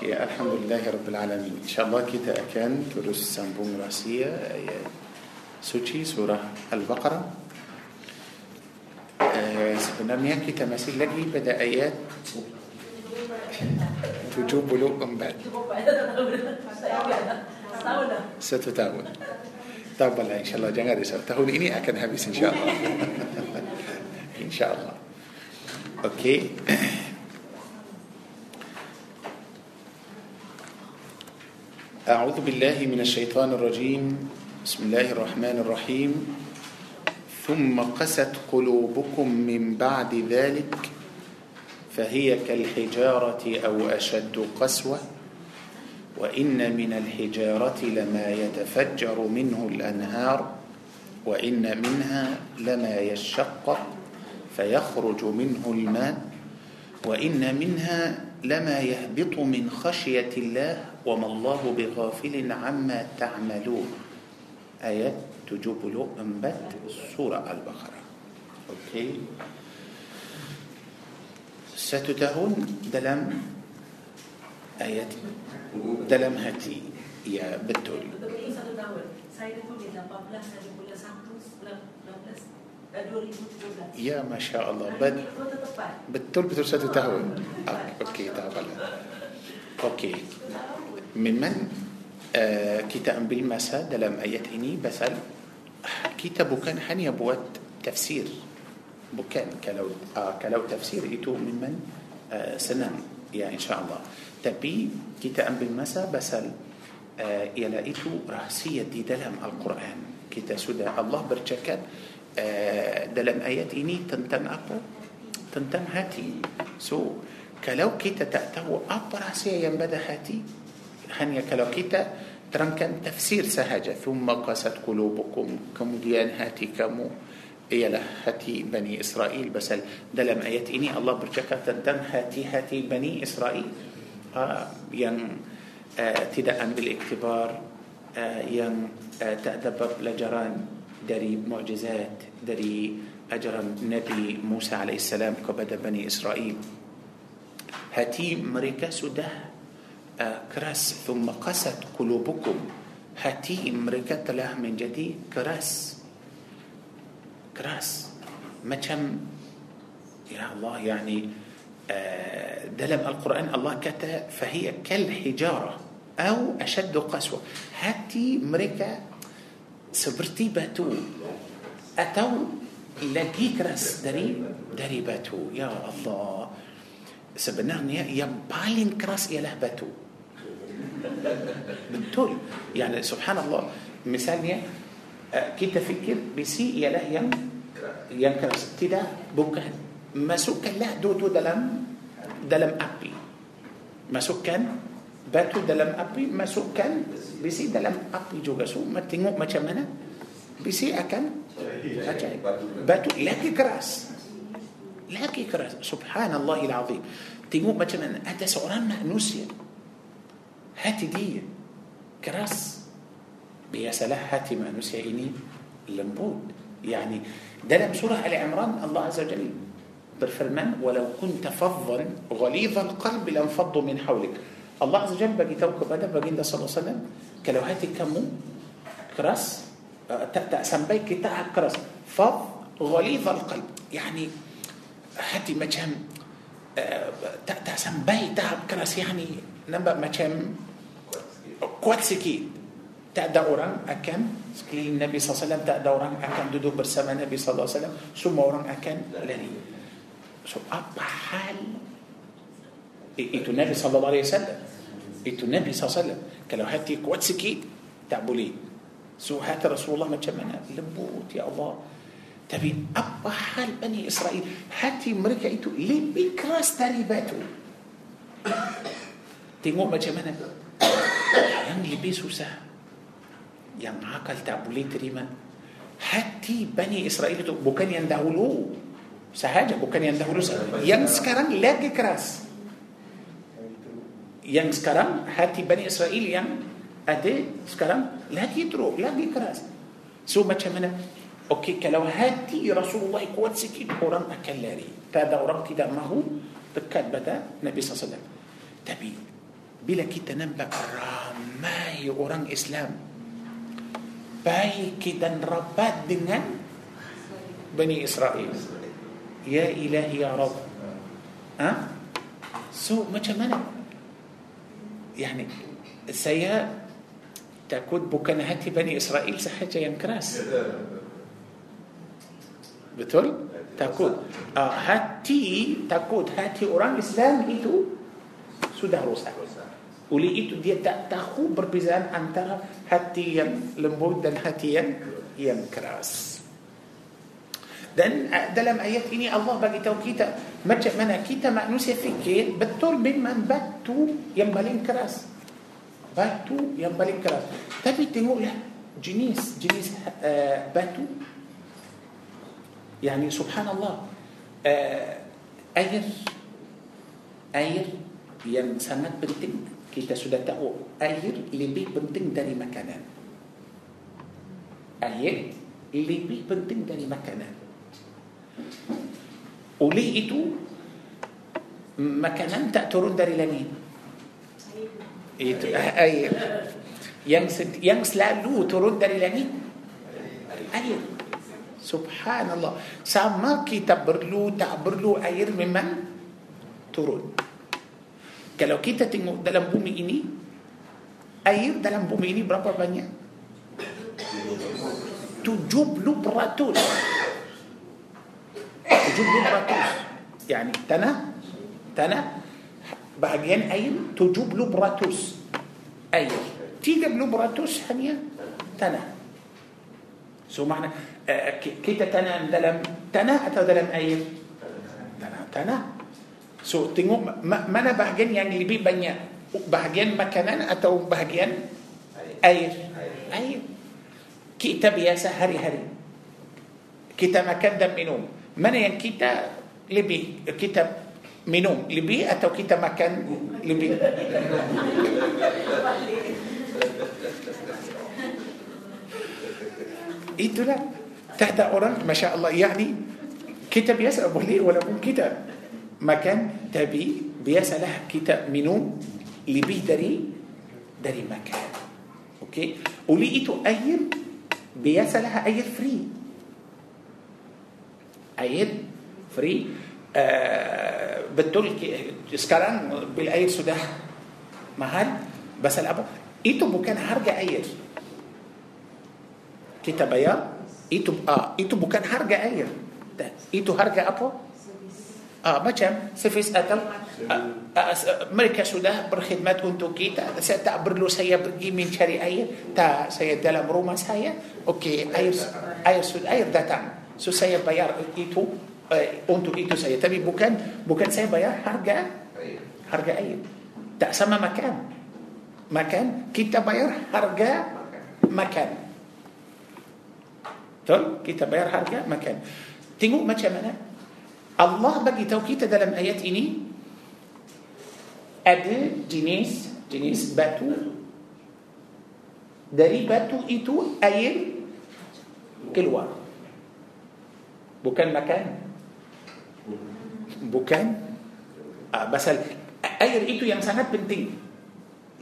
Okey, Alhamdulillah Rabbil Alamin. InsyaAllah kita akan terus sambung rahsia ayat suci surah Al-Baqarah. Uh, sebenarnya kita masih lagi pada ayat 74. Satu tahun. Tabala insyaAllah jangan risau. Tahun ini akan habis insyaAllah. insyaAllah. Okey. أعوذ بالله من الشيطان الرجيم بسم الله الرحمن الرحيم ثم قست قلوبكم من بعد ذلك فهي كالحجارة أو أشد قسوة وإن من الحجارة لما يتفجر منه الأنهار وإن منها لما يشقق فيخرج منه الماء وإن منها لما يهبط من خشية الله وما الله بغافل عما تعملون آيات تجوب له أنبت سورة البقرة أوكي ستتهون دلم آيات دلم هتي يا بتول يا ما شاء الله بد بتول بتول ستتهون أوكي تابعنا أوكي, أوكي. ممن آه، كتاب بالمسا دلم آيات إني بسال كتاب كان حني بوت تفسير بكان كلو آه كلو تفسير إتو ممن آه سنن يا إن شاء الله تبي كتاب بالمسا بسال آه، يلا إتو رهسية دي دلم القرآن كتا سودا الله برشكت آه دلم آيات إني تنتن أبا تنتن هاتي سو كلو كتا تأتو أبا رهسية ينبدا هاتي هنيا كلاكيتا تران كان تفسير سهجة ثم قست قلوبكم كم ديان هاتي كمو إلى هاتي بني إسرائيل بس دلم آيات إني الله برجكة تندم هاتي هاتي بني إسرائيل آه ين آه تدعا بالاكتبار آه ين آه تأدبر لجران دري معجزات دري أجر نبي موسى عليه السلام كبد بني إسرائيل هاتي مريكا سده keras thumma qasat qulubukum hati mereka telah menjadi keras keras macam ya Allah yani dalam Al-Quran Allah kata فهي كالحجارة أو أشد قسوة hati mereka seperti batu atau lagi keras dari dari batu ya Allah sebenarnya yang paling keras ialah batu بتقول يعني سبحان الله مثال آه، كي تفكر بسي يا له يم يم كرس تدا بوكا ما سكن له دوتو دلم دلم أبي ما سكن باتو دلم أبي ما سكن بسي دلم أبي جوجا سو ما تنو ما تمنى بسي أكن باتو لكي كراس لكي كراس سبحان الله العظيم تنو ما تمنى أتى سوران نسيت هاتي دي كراس بيا سلاح هاتي ما نسعيني لنبود يعني ده لم سورة على الله عز وجل بالفرمان ولو كنت فظا غليظ القلب لانفضوا من حولك الله عز وجل بقي توك بدا صلى الله عليه وسلم كلو هاتي كمو كراس آه، تأسن بيك كراس فظ غليظ القلب يعني هاتي ما كان آه، تأسن بيك كراس يعني نبأ ما kuat sikit tak ada orang akan sekeliling Nabi SAW tak ada orang akan duduk bersama Nabi SAW semua orang akan lari so apa hal itu Nabi SAW itu Nabi SAW kalau hati kuat sikit tak boleh so hati Rasulullah macam mana lembut ya Allah tapi apa hal Bani Israel hati mereka itu lebih keras dari batu tengok macam mana yang lebih susah yang akal tak boleh terima hati Bani Israel itu bukan yang dahulu sahaja bukan yang dahulu sahaja. yang sekarang lagi keras yang sekarang hati Bani Israel yang ada sekarang lagi teruk lagi keras so macam mana Okey kalau hati Rasulullah kuat sikit orang akan lari tak ada orang tidak mahu dekat pada Nabi SAW tapi bila kita nampak ramai orang Islam baik dan rapat dengan Bani Israel Ya ilahi ya Rab ha? So macam mana? Yani saya takut bukan hati Bani Israel sahaja yang keras Betul? Takut uh, Hati, takut hati orang Islam itu Sudah rosak Oleh itu dia tak tahu perbezaan antara hati yang lembut dan hati yang yang keras. Dan dalam ayat ini Allah bagi tahu kita macam mana kita manusia fikir betul memang batu yang paling keras. Batu yang paling keras. Tapi tengoklah jenis jenis uh, batu. Yani subhanallah uh, air air yang sangat penting kita sudah tahu air lebih penting dari makanan. Air lebih penting dari makanan. Oleh itu makanan tak turun dari langit. Itu eh, air. Yang yang selalu turun dari langit air. Subhanallah. Sama kita perlu tak perlu air memang turun. Kalau kita tengok dalam bumi ini Air dalam bumi ini berapa banyak? 70 70 Yani tanah Tanah Bahagian air 70 Air 30 hanya tanah So makna uh, kita tanam dalam tanah atau dalam air? Tanah Tanah So tengok mana bahagian yang lebih banyak bahagian makanan atau bahagian air. Air. air. Kita biasa hari-hari. Kita makan dan minum. Mana yang kita lebih kita minum lebih atau kita makan lebih? Itulah. Tak ada orang, masya Allah. Yani kita biasa boleh walaupun kita مكان تبي بيسأله كتاب منو لبي داري داري مكان أوكي وليتو أير بيسألها أير فري أير فري آه بتقول سكران بالأير سوداه مهل بس الأبو إيتو بكان هرجة أير كتابيا إيتو آه إيتو بكان هرجة أير ده إيتو هرجة أبو uh, macam servis atau uh, ah, uh, ah, uh, mereka sudah berkhidmat untuk kita saya tak perlu saya pergi mencari air tak saya dalam rumah saya okey air air sudah air datang so saya bayar itu uh, untuk itu saya tapi bukan bukan saya bayar harga harga air tak sama makan makan kita bayar harga makan betul kita bayar harga makan tengok macam mana Allah bagi tahu kita dalam ayat ini ada jenis jenis batu dari batu itu air keluar bukan makan bukan pasal air itu yang sangat penting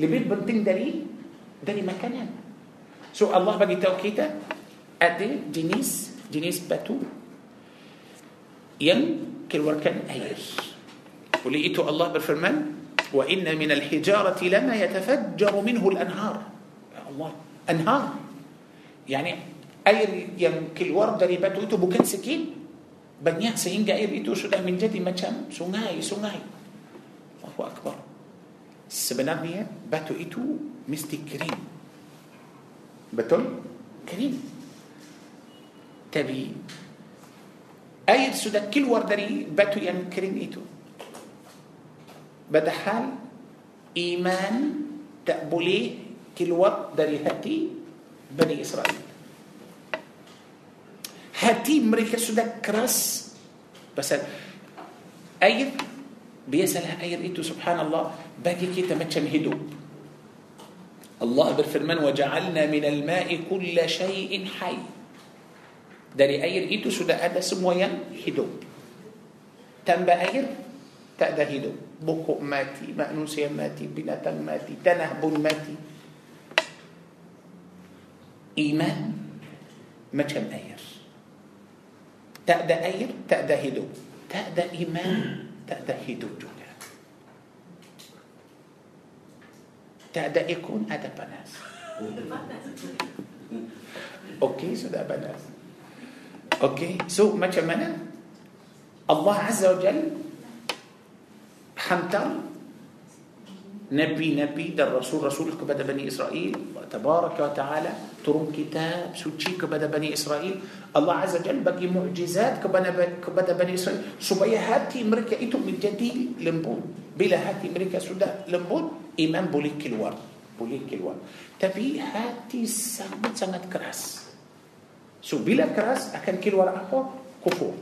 lebih penting dari dari makanan so Allah bagi tahu kita ada jenis jenis batu yang كل وركان أيش ولقيت الله بالفرمان وإن من الحجارة لما يتفجر منه الأنهار يا الله أنهار يعني أير كل وردة ريبته إيتو بكن سكين بنيا سهينجا أير إيتو شو من جدي ما كان سوناي سوناي الله أكبر سبنابنيا باتو إيتو مستي كريم بتون كريم تبي أيد سودك كل وردري باتو ينكرين إيتو بدحال إيمان تقبلي كل ورد دري هاتي بني إسرائيل هاتي مريكا سودك كرس بس أيد بيسألها أيد إيتو سبحان الله باقي كي تمتشن هدوب الله بالفرمان وجعلنا من الماء كل شيء حي Dari air itu sudah ada semua yang hidup. Tambah air, tak ada hidup. Pokok mati, manusia mati, binatang mati, tanah pun mati. Iman macam air. Tak ada air, tak ada hidup. Tak ada iman, tak ada hidup juga. Tak ada ikon, ada panas. Okey, sudah panas. Okay, so macam mana? Allah Azza wa Jal hantar nabi-nabi dan rasul-rasul kepada Bani Israel Tabaraka wa ta'ala turun kitab suci kepada Bani Israel Allah Azza wa Jal bagi mukjizat kepada, kepada Bani Israel supaya hati mereka itu menjadi lembut bila hati mereka sudah lembut iman boleh keluar boleh keluar tapi hati sangat-sangat keras So bila keras akan keluar apa? Kufur.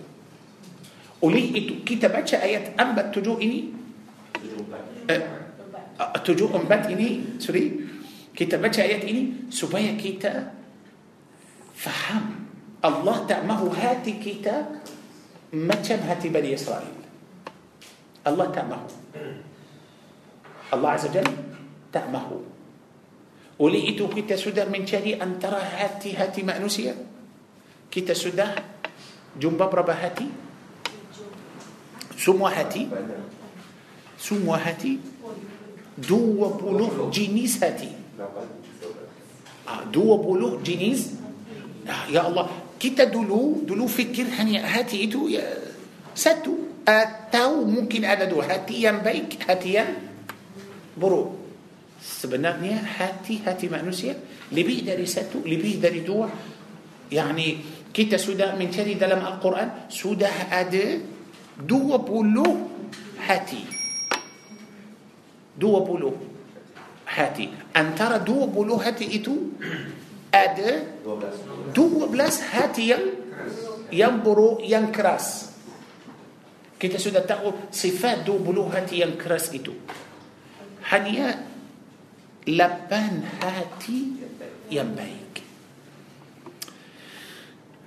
Oleh itu kita baca ayat 47 ini. 74. Eh, 74 ini, sorry. Kita baca ayat ini supaya kita faham Allah tak mahu hati kita macam hati Bani Israel. Allah tak mahu. Allah Azza Jal tak mahu. Oleh itu kita sudah mencari antara hati-hati manusia. Kita sudah jumpa berapa hati? Semua hati? Semua hati? Dua puluh jenis hati. Dua puluh jenis? Ya Allah, kita dulu dulu fikir hanya hati itu ya satu atau mungkin ada dua hati yang baik hati yang buruk sebenarnya hati hati manusia lebih dari satu lebih dari dua yani kita sudah mencari dalam Al-Quran sudah ada 20 hati 20 hati antara 20 hati itu ada 12 hati yang yang buruk yang keras kita sudah tahu sifat 20 hati yang keras itu hanya 8 hati yang baik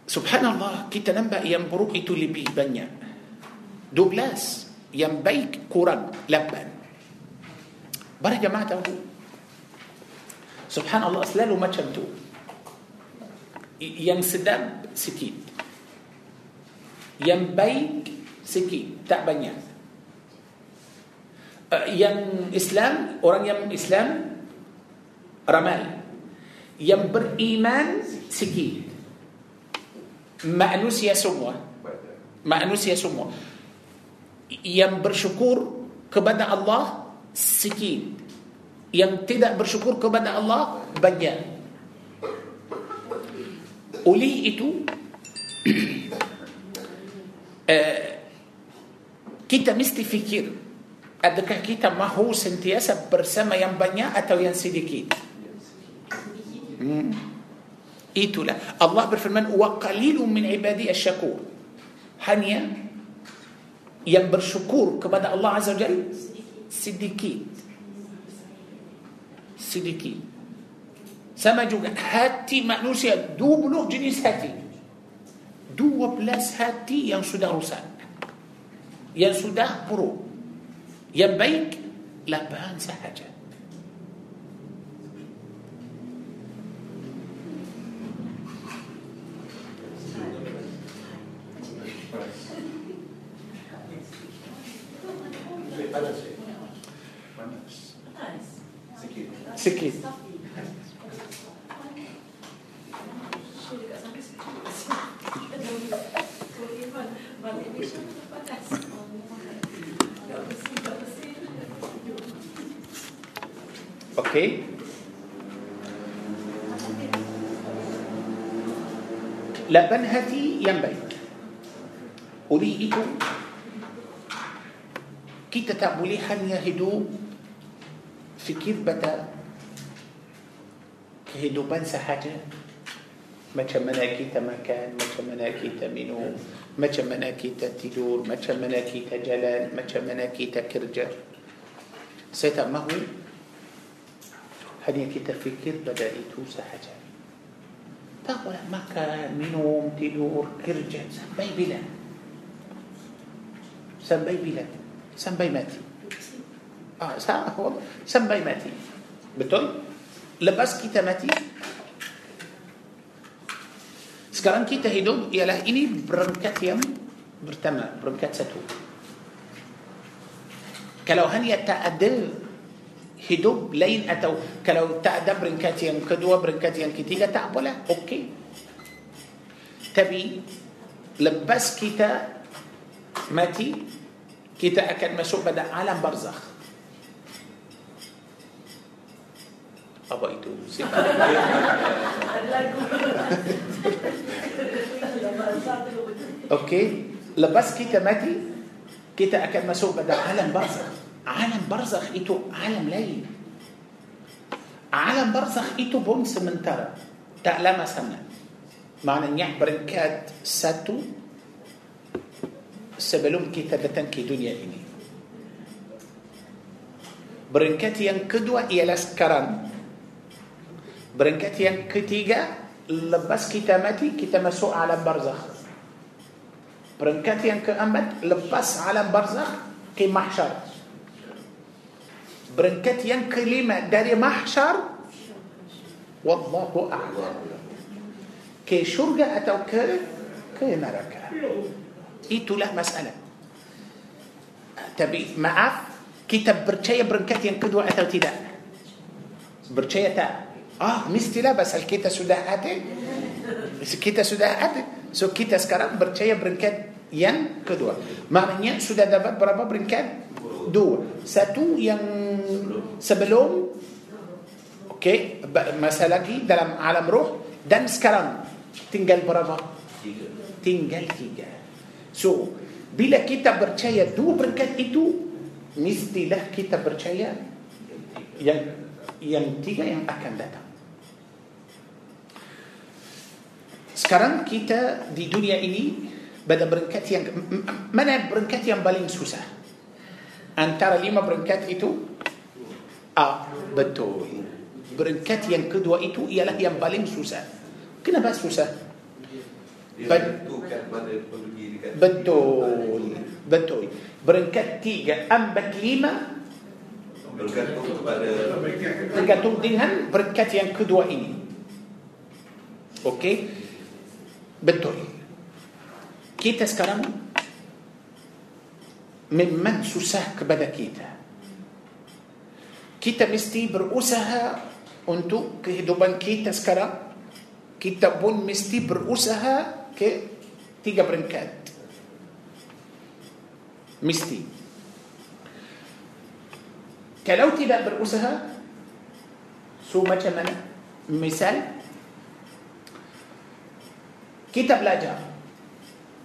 subhanallah kita nampak yang buruk itu lebih banyak 12 yang baik kurang 8 para jamaah tahu subhanallah selalu macam tu yang sedap sikit yang baik sikit tak banyak yang Islam orang yang Islam ramai yang beriman sikit manusia semua manusia semua yang bersyukur kepada Allah sikit yang tidak bersyukur kepada Allah banyak oleh itu eh, kita mesti fikir adakah kita mahu sentiasa bersama yang banyak atau yang sedikit hmm. Itulah Allah berfirman wa qalilum min ibadi asyakur. Hanya yang bersyukur kepada Allah Azza Jalla sedikit. Sedikit. Sama juga hati manusia 20 jenis hati. 12 hati yang sudah rusak. Yang sudah buruk. Yang baik 8 sahaja. fikir pada kehidupan sahaja macam mana kita makan, macam mana kita minum, macam mana kita tidur, macam mana kita jalan, macam mana kita kerja. Saya tak mahu hanya kita fikir pada itu sahaja. Tak boleh makan, minum, tidur, kerja sampai bila? Sampai bila? Sampai mati. Ah, sah, sampai mati. Betul? Lepas kita mati, sekarang kita hidup ialah ini berkat yang pertama, berkat satu. Kalau hanya tak ada hidup lain atau kalau tak ada berkat yang kedua, berkat yang ketiga, tak boleh. Okey. Tapi lepas kita mati, kita akan masuk pada alam barzakh. apa itu Okey, lepas kita mati kita akan masuk pada alam barzakh. Alam barzakh itu alam lain. Alam barzakh itu pun sementara. Tak lama sangat. Maknanya peringkat satu sebelum kita datang ke dunia ini. Peringkat yang kedua ialah sekarang. Berangkat yang ketiga lepas kita mati kita masuk alam barzakh. Berangkat yang keempat lepas alam barzakh ke mahsyar. Berangkat yang kelima dari mahsyar wallahu a'lam. Ke syurga atau ke ke neraka. Itulah masalah. Tapi maaf kita percaya berangkat yang kedua atau tidak? Percaya tak? Ah, mestilah pasal kita sudah ada. Kita sudah ada. So, kita sekarang percaya peringkat yang kedua. Maknanya sudah dapat berapa peringkat? Dua. Satu yang sebelum. Okey. Masa lagi dalam alam roh. Dan sekarang tinggal berapa? Tinggal tiga. So, bila kita percaya dua peringkat itu, mestilah kita percaya yang yang tiga yang akan datang. Sekarang kita di dunia ini pada peringkat yang mana peringkat yang paling susah? Antara lima peringkat itu A betul. Peringkat yang kedua itu ialah yang paling susah. Kenapa susah? Betul. Ah, betul. Peringkat tiga ambak lima bergantung kepada bergantung dengan berkat yang kedua ini. Okey. بالدورين كيتا سكرم من من سوسه كبدا كيتا كيتا مستي برؤوسها انتو كهدوبان كيتا سكرم كيتا بون مستي برؤوسها ك تيجا برنكات مستي كلوتي لا برؤوسها سو مثلا مثال kita belajar.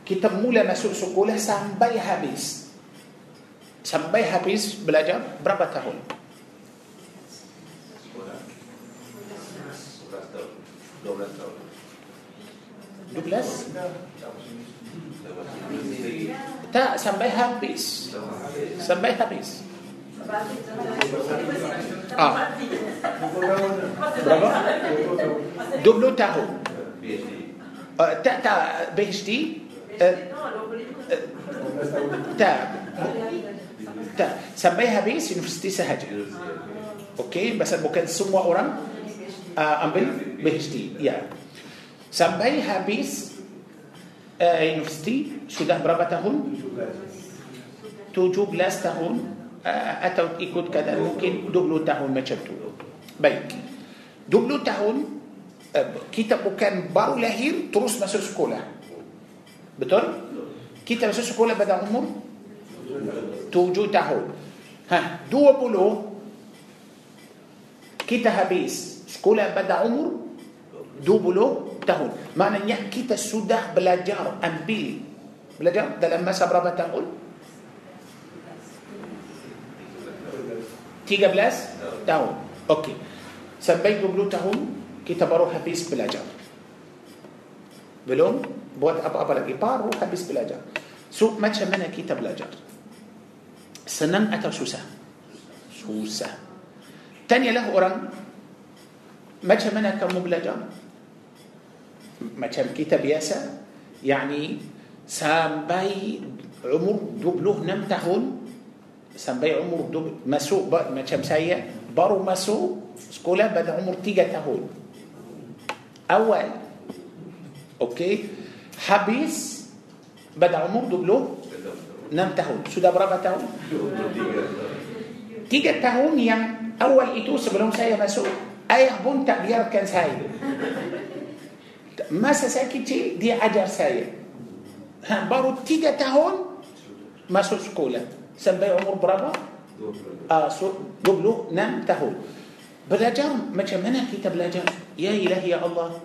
Kita mula masuk sekolah sampai habis. Sampai habis belajar berapa tahun? Sekolah. 12 tahun. 12? Tak, sampai habis. Sampai habis. Ah. Berapa? 20 tahun. تاع تاع بي اتش دي تاع تاع سميها بس university sahaja okey pasal bukan semua orang uh, ambil PhD ya sampai habis uh, universiti sudah berapa tahun 17 tahun uh, atau ikut kadar mungkin 20 tahun macam tu baik 20 tahun Eh, kita bukan baru lahir terus masuk sekolah. Betul? Kita masuk sekolah pada umur tujuh tahun. Ha, 20 kita habis sekolah pada umur dua 20 tahun. Maknanya kita sudah belajar ambil belajar dalam masa berapa tahun? belas, tahun. Okey. Sampai 20 tahun kita baru habis belajar. Belum buat apa-apa lagi, baru habis belajar. So, macam mana kita belajar? Senang atau susah? Susah. Tanyalah orang, macam mana kamu belajar? Macam kita biasa, يعني sampai umur 26 tahun sampai umur masuk macam saya baru masuk sekolah pada umur 3 tahun أول Okey. Habis pada umur 20 6 tahun. Sudah berapa tahun? 3 tahun yang awal itu sebelum saya masuk. Ayah pun tak biarkan saya. Masa saya kecil dia ajar saya. Ha, baru 3 tahun masuk sekolah. Sampai umur berapa? 26 tahun. Belajar macam mana kita belajar? Ya ilahi ya Allah.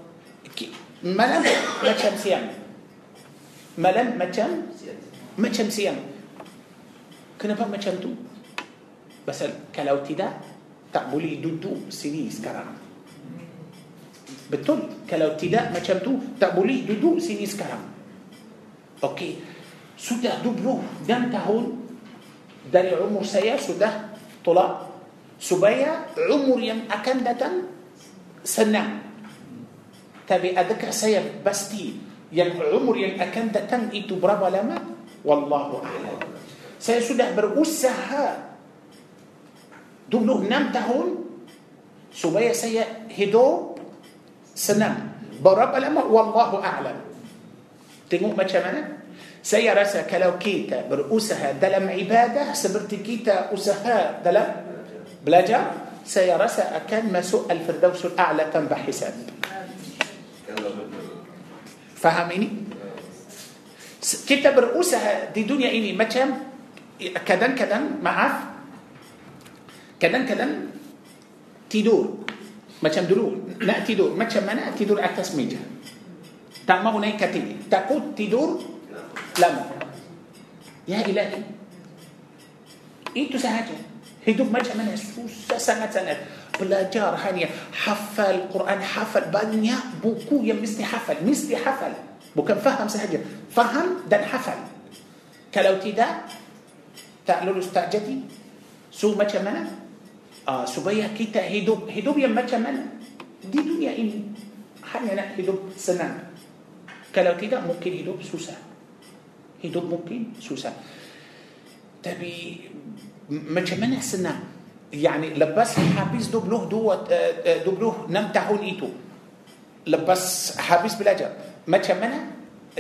Malam macam siang. Malam macam macam siang. Kenapa macam tu? Sebab kalau tidak, tak boleh duduk sini sekarang. Betul? Kalau tidak macam tu, tak boleh duduk sini sekarang. Okey. Sudah 20 dan tahun dari umur saya sudah tolak supaya umur yang akan datang senang. Tapi adakah saya pasti yang umur yang akan datang itu berapa lama? Wallahu a'lam. Saya sudah berusaha dulu enam tahun supaya saya hidup senang. Berapa lama? Wallahu a'lam. Tengok macam mana? Saya rasa kalau kita berusaha dalam ibadah seperti kita usaha dalam بلجا سيرى كان ما سوء الفردوس الأعلى كم بحساب فهميني كتاب رؤوسها دي دنيا إني متهم كدن كدن معاف كدن كدن تدور ما كان دور نأتي دور ما كان ما نأتي دور أكتس ميجا تعم هناك كتير تقود تدور لا يا إلهي أنتو سهجة Hidup macam mana susah sangat sangat. Belajar hanya hafal Quran hafal banyak buku yang mesti hafal, mesti hafal. Bukan faham sahaja, faham dan hafal. Kalau tidak tak lulus tak jadi. So macam mana? Uh, supaya kita hidup hidup yang macam mana di dunia ini hanya nak hidup senang. Kalau tidak mungkin hidup susah. Hidup mungkin susah. Tapi macam mana senang yani lepas habis 22 26 tahun itu lepas habis belajar macam mana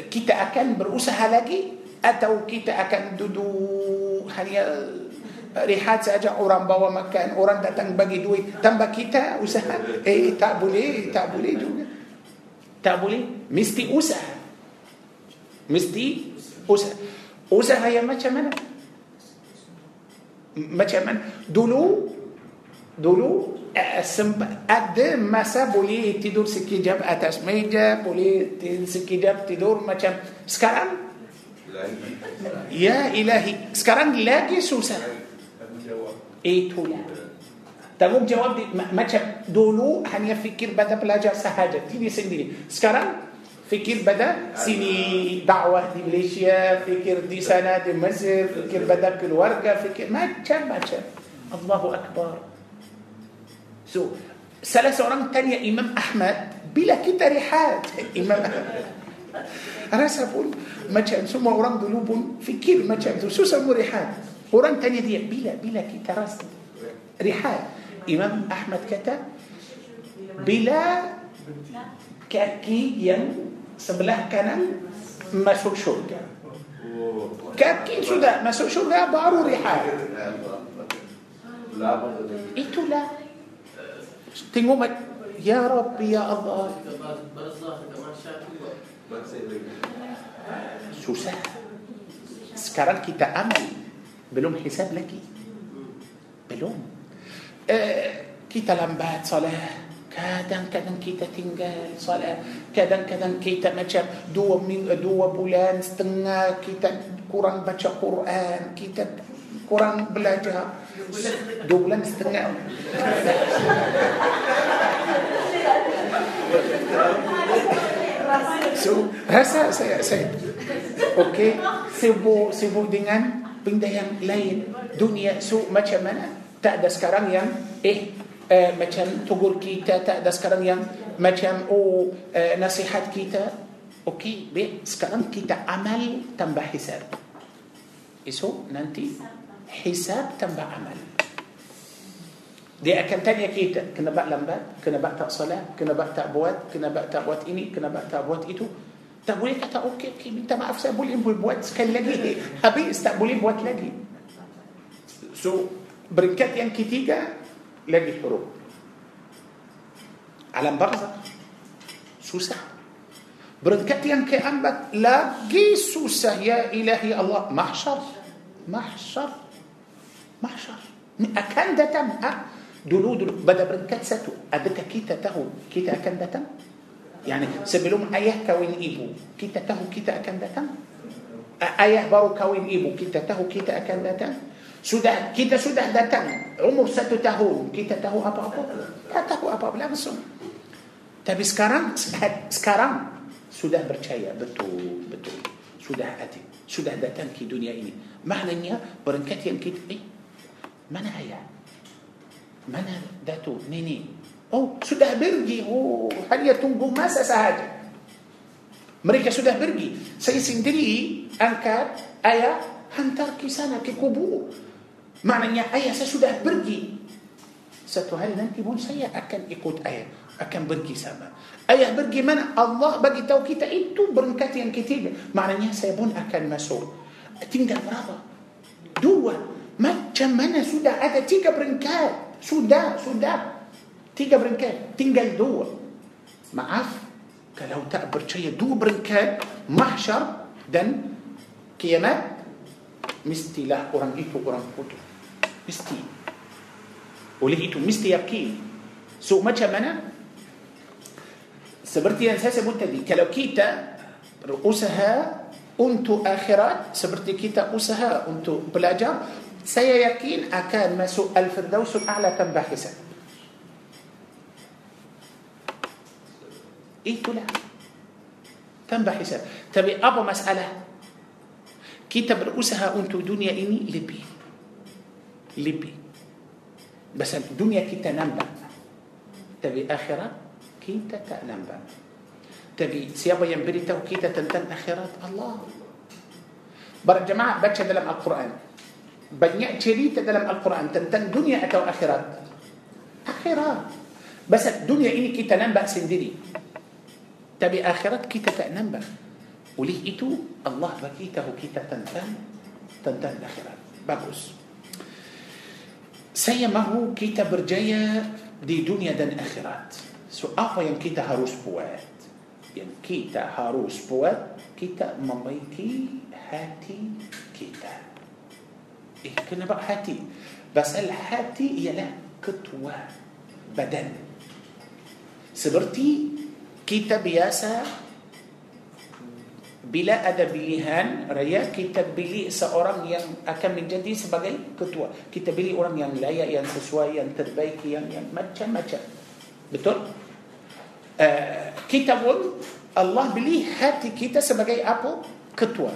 kita akan berusaha lagi atau kita akan duduk hanya rehat saja orang bawa makan orang datang bagi duit tambah kita usaha eh tak boleh tak boleh juga tak boleh mesti usaha mesti usaha usaha yang macam mana macam mana dulu dulu eh, ada masa boleh tidur sekejap atas meja boleh tidur sekejap tidur macam sekarang ya ilahi sekarang lagi susah itu lah tanggungjawab di, macam dulu hanya fikir pada belajar sahaja diri sendiri sekarang فكر بدا سيني دعوة دي بليشيا فكر دي سنة دي مزر فكر بدا بالورقة فكر ما كان ما كان الله أكبر سو ثلاثه اورام تانية إمام أحمد بلا كده ريحات إمام أنا سأقول ما كان ثم اورام دلوب فكر ما كان سو سمو ريحات أوران تانية دي بلا بلا كده راس ريحات إمام أحمد كتب بلا كاكي ينبو sebelah kanan masuk syurga. Kakin sudah masuk syurga baru rihal. Itulah. Tengok Ya Rabbi Ya Allah susah sekarang kita amal belum hisab lagi belum eh, kita lambat salat kadang-kadang kita tinggal solat kadang-kadang kita macam dua min eh, dua bulan setengah kita kurang baca Quran kita kurang belajar dua bulan setengah so rasa saya saya okay sibuk sibuk dengan benda yang lain dunia so macam mana tak ada sekarang yang eh أه، مثلا تقول كيتا تأدس كرن مثلا مكان أو أه، نصيحة كيتا أوكي بي سكرن كيتا عمل تنبا حساب إسو ننتي حساب تنبا عمل دي أكن تانية كيتا كنا بقى لنبا كنا بقى تأصلا كنا بقى تأبوات كنا بقى تأبوات إني كنا بقى تأبوات إتو طب وليك أتا أوكي كي بنتا ما أفسا بولين بوات سكن لدي هبي استقبولين بوات لدي سو برنكات يان كتيجا لاجل الحروب على مبغزة سوسة برد كتين كي أنبت لاجي سوسة يا إلهي الله محشر محشر محشر أكان ده تم أه؟ دولو دولو بدا برد كتساتو أبتا كيتا تهو كيتا أكان ده تم يعني سبلوم أيه كوين إيبو كيتا تهو كيتا أكان ده تم أيه برو كوين إيبو كيتا تهو كيتا أكان ده sudah kita sudah datang umur satu tahun kita tahu apa apa tak tahu apa apa langsung tapi sekarang sekarang sudah percaya betul betul sudah ada sudah datang ke dunia ini maknanya peringkat yang kita eh, mana dia mana datu ni ni oh sudah pergi oh hanya tunggu masa sahaja mereka sudah pergi saya sendiri angkat ayah hantar ke sana ke kubur Maknanya ayah saya sudah pergi Satu hari nanti pun saya akan ikut ayah Akan pergi sama Ayah pergi mana? Allah bagi tahu kita itu berkat yang ketiga Maknanya saya pun akan masuk Tinggal berapa? Dua Macam mana sudah ada tiga peringkat Sudah, sudah Tiga peringkat Tinggal dua Maaf Kalau tak percaya dua peringkat Mahsyar dan kiamat Mestilah orang itu orang putus Mesti. Oleh itu mesti yakin. So macam mana? Seperti yang saya sebut tadi, kalau kita berusaha untuk akhirat seperti kita usaha untuk belajar, saya yakin akan masuk Al-Firdausul A'la tanpa hisab. Itulah tanpa hisab. Tapi apa masalah? Kita berusaha untuk dunia ini lebih. لبي بس الدنيا كي تنبا تبي آخرة كي تتنبا تبي سيابا ينبري تو كي تتنتن آخرة الله بر جماعة باتشا دلم القرآن بنيا تشيري تدلم القرآن تنتن دنيا أتو آخرة آخرة بس الدنيا إني كي تنبا سندري تبي آخرة كي تتنبا وليه إتو الله بكيته كي تنتن تنتن آخرة بابوس سيمه كتاب رجايا دي دنيا دن اخرات سو اقوى ين كيتا هاروس بوات ين كيتا هاروس بوات كيتا مميتي هاتي كيتا ايه كنا بقى هاتي بس الهاتي هي له كتوة بدن سبرتي كيتا بياسا bila ada pilihan raya kita pilih seorang yang akan menjadi sebagai ketua kita pilih orang yang layak yang sesuai yang terbaik yang yang macam-macam betul uh, kita pun Allah beli hati kita sebagai apa ketua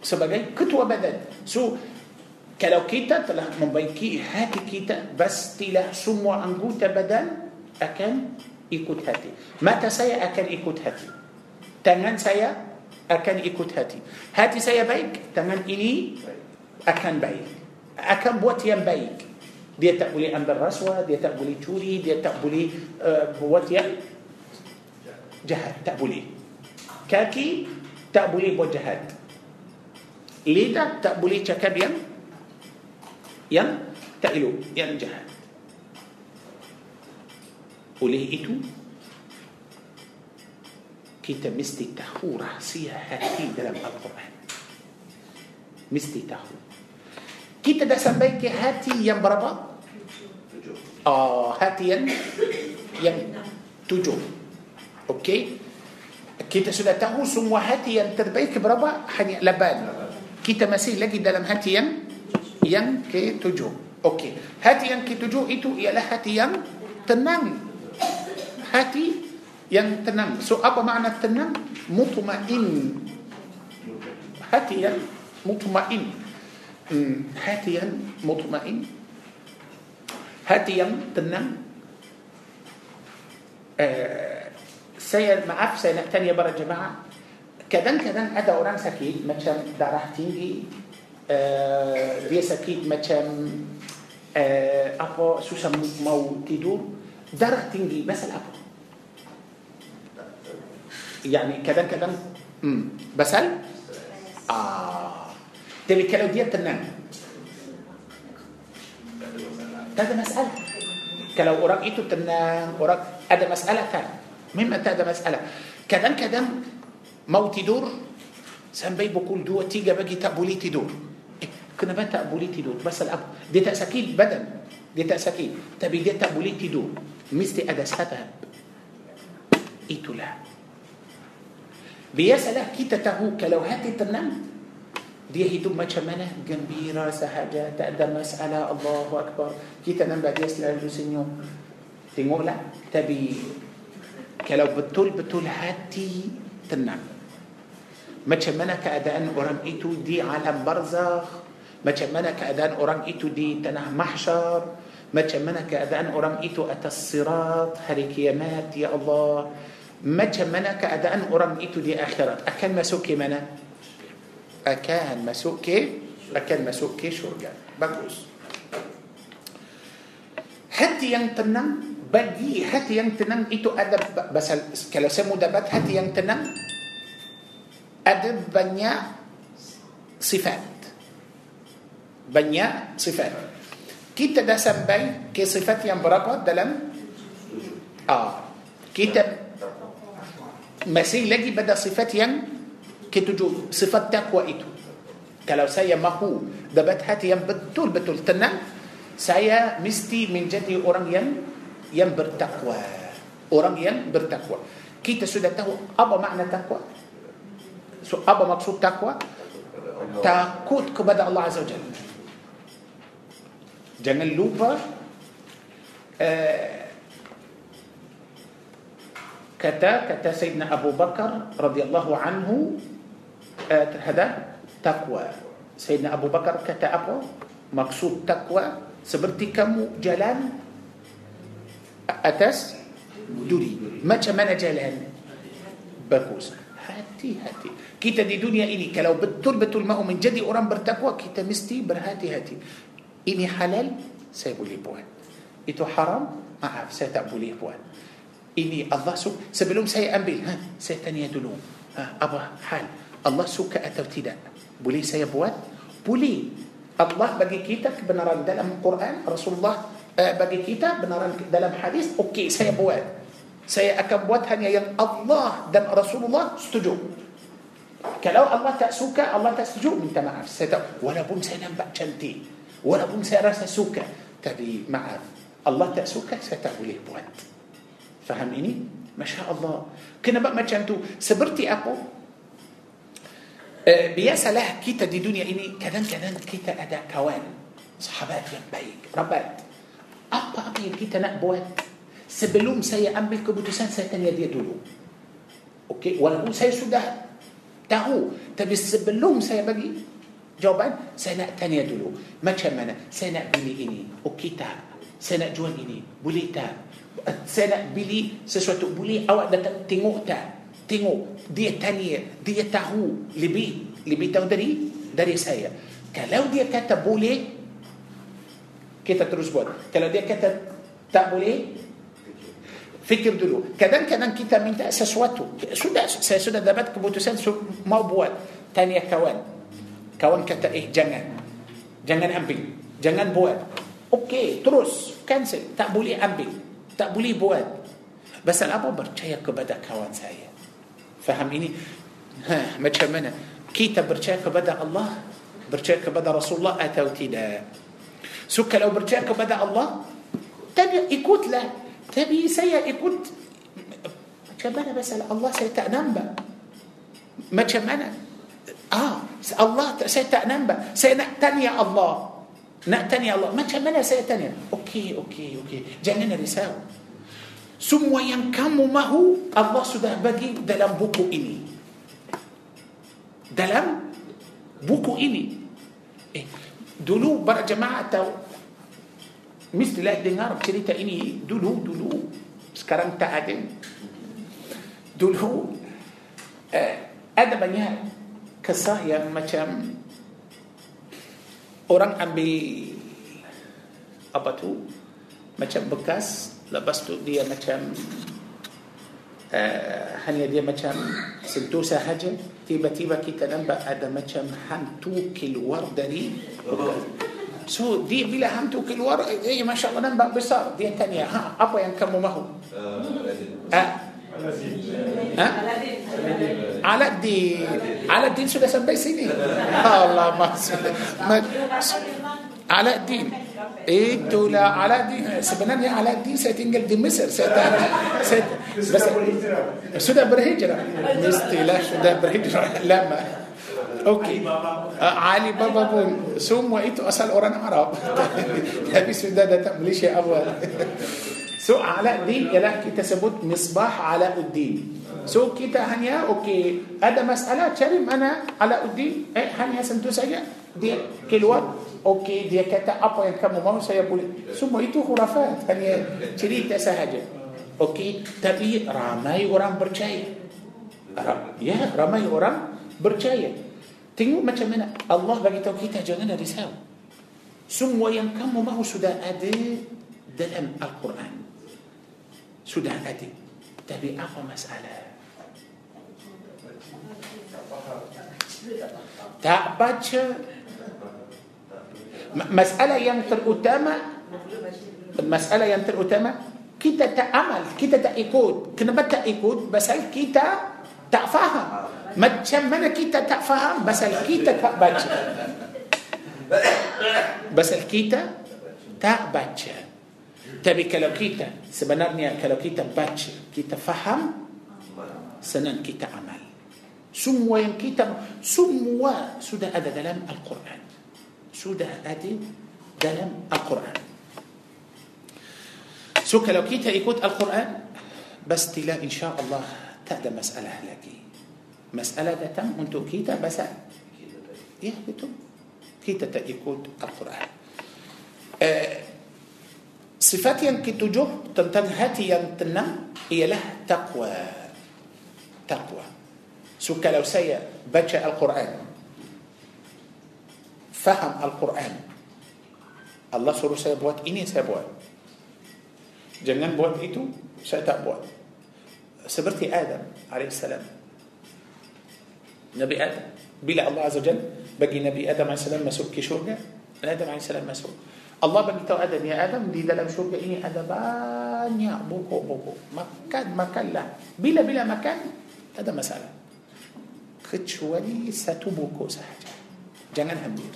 sebagai ketua badan so kalau kita telah membaiki hati kita pastilah semua anggota badan akan ikut hati mata saya akan ikut hati tangan saya akan ikut hati. Hati saya baik, tangan ini akan baik. Akan buat yang baik. Dia tak boleh ambil rasuah, dia tak boleh curi, dia tak boleh eh, buat yang jahat. Tak boleh. Kaki tak boleh buat jahat. Lidah tak boleh cakap yang yang tak elok, yang jahat. Oleh itu, kita mesti tahu rahsia hati dalam Al-Quran. Mesti tahu. Kita dah sampai ke hati yang berapa? Tujuh. Oh, hati yang yang tujuh. Okey. Kita sudah tahu semua hati yang terbaik berapa? Hanya laban. Kita masih lagi dalam hati yang yang ke tujuh. Okey. Hati yang ke tujuh itu ialah hati yang tenang. Hati yang tenang so apa makna tenang mutmain hati yang mutmain hmm, hati yang mutmain hati yang tenang uh, saya maaf saya nak tanya para jemaah kadang-kadang ada orang sakit macam darah tinggi uh, dia sakit macam uh, apa susah mau tidur darah tinggi masalah apa يعني كذا كذا بسل اه تبي كلو دي تنان هذا مسألة كلو أراك إيتو تنان أراك هذا مسألة فعلا مما هذا مسألة كذا كذا موتي دور سنبي بقول دو تيجا بجي تقبلي دور إيه، كنا بنت أبولي دور بس الأب دي تأسكيل بدل دي تأسكيل تبي دي تأبولي تدور مستي أدا سبب إيتو لا Biasalah kita tahu kalau hati tenang, dia hidup macam mana? Gembira sahaja, tak ada masalah, Allahu Akbar. Kita nampak dia selalu senyum. Tengoklah. Tapi kalau betul-betul hati tenang. Macam mana keadaan orang itu di alam barzakh? Macam mana keadaan orang itu di tanah mahsyar? Macam mana keadaan orang itu atas sirat hari kiamat, Ya Allah? macam mana keadaan orang itu di akhirat akan masuk ke mana akan masuk ke akan masuk ke syurga bagus hati yang tenang bagi hati yang tenang itu ada pasal kalau saya mau dapat hati yang tenang ada banyak sifat banyak sifat kita dah sampai ke sifat yang berapa dalam ah kita مسيح لجي بدا صفات ين كتجو صفات تقوى إتو كلو سايا ما هو دبت هاتي ين بتول بتول تنا سايا مستي من جدي أوران ين ين برتقوى أوران ين برتقوى كيتا سودا تهو أبا معنى تقوى سو أبا مقصود تقوى تاكوت كبدا الله عز وجل جنن لوبا آه kata kata Sayyidina Abu Bakar radhiyallahu anhu uh, terhadap takwa. Sayyidina Abu Bakar kata apa? Maksud takwa seperti kamu jalan atas duri. Macam mana jalan? Bagus. Hati-hati. Kita di dunia ini kalau betul-betul mau menjadi orang bertakwa kita mesti berhati-hati. Ini halal saya boleh buat. Itu haram maaf saya tak boleh buat. ini Allah suka sebelum saya ambil ha, saya tanya dulu ha, apa hal Allah suka atau tidak boleh saya buat boleh Allah bagi kita kebenaran dalam Quran Rasulullah uh, bagi kita benaran dalam hadis okey saya buat saya akan buat hanya yang Allah dan Rasulullah setuju kalau Allah tak suka Allah tak setuju minta maaf saya tak walaupun saya nampak cantik walaupun saya rasa suka tapi maaf Allah tak suka saya tak boleh buat Faham ini? Masya Allah Kena buat macam tu Seperti apa? Uh, biasalah kita di dunia ini Kadang-kadang kita ada kawan Sahabat yang baik Rabat Apa-apa yang kita nak buat Sebelum saya ambil keputusan Saya tanya dia dulu Okey, walaupun saya sudah tahu Tapi sebelum saya bagi jawapan saya nak tanya dulu macam mana saya nak bini ini okey tak saya nak jual ini boleh tak saya nak beli sesuatu boleh awak datang tengok tak tengok dia tanya dia tahu lebih lebih tahu dari dari saya kalau dia kata boleh kita terus buat kalau dia kata tak boleh fikir dulu kadang-kadang kita minta sesuatu sudah saya sudah dapat keputusan so, mau buat tanya kawan kawan kata eh jangan jangan ambil jangan buat Okey, terus cancel. Tak boleh ambil. Tak boleh buat. Pasal apa percaya kepada kawan saya? Faham ini? Ha, macam mana? Kita percaya kepada Allah, percaya kepada Rasulullah atau tidak? So kalau percaya kepada Allah, tapi ikutlah. Tapi saya ikut macam mana pasal Allah saya tak nampak. Macam mana? Ah, Allah saya tak nampak. Saya nak tanya Allah. نأتن نعم، الله الله من كمان سيأتن أوكي أوكي أوكي جنن رساو ثم ينكم ما هو الله سده بقي دلم بوكو إني دلم بوكو إني إيه. دلو برا جماعة مثل لا دينار بشريطة إني دلو دلو سكرم تأدم دلو أدبا آه، يا كسايا مثلا orang ambil apa tu macam bekas lepas tu dia macam uh, hanya dia macam sentuh sahaja tiba-tiba kita nampak ada macam hantu keluar dari bekas. Oh. so dia bila hantu keluar eh, eh, masya Allah nampak besar dia tanya ha, apa yang kamu mahu uh, ها؟ على الدين على الدين شو لسه بيسيني إيه؟ الله ما سيدي على الدين ايه تولا على الدين سبنان يا على الدين سيتنقل دي مصر سيت سيت بس سودا برهجرة مستي لا سودا برهجرة لا ما اوكي علي بابا بن سوم وايتو اصل اوران عرب تبي سودا ده تعمليش اول So ala di, ialah kita sebut misbah ala uddin. So kita hanya okey ada masalah cari mana ala uddin, eh hanya sentuh saja dia keluar okey dia kata apa yang kamu mahu saya boleh semua itu khurafat hanya cerita sahaja okey tapi ramai orang percaya ya ramai orang percaya tengok macam mana Allah bagi tahu kita jangan risau semua yang kamu mahu sudah ada dalam al-Quran Sudah tadi. Tapi apa masalah? Tak baca. Masalah yang terutama masalah yang terutama kita tak amal, kita tak ikut. Kenapa tak ikut? Pasal kita tak faham. Macam mana kita tak faham? Pasal kita tak baca. Pasal kita tak baca. Tapi kalau kita sebenarnya kalau kita baca, kita faham, senang kita amal. Semua yang kita semua sudah ada dalam Al-Quran. Sudah ada dalam Al-Quran. So kalau kita ikut Al-Quran, pasti lah insya Allah tak ada masalah lagi. Masalah datang untuk kita basah. Ya betul. Kita tak ikut Al-Quran. Uh, صفات ينكتجه تمتد هاتي ينتنا هي له تقوى تقوى سكا لو سيا بجا القرآن فهم القرآن الله سورو سيا بوات إني سيا بوات جنان بوات إتو سيا بوات آدم عليه السلام نبي آدم بلا الله عز وجل بقي نبي آدم عليه السلام ما سكي شوقة آدم عليه السلام ما سكي Allah beritahu Adam, ya Adam di dalam syurga ini ada banyak pokok-pokok. Makan, makanlah. Bila-bila makan, ada masalah. Kecuali satu pokok sahaja. Jangan hampir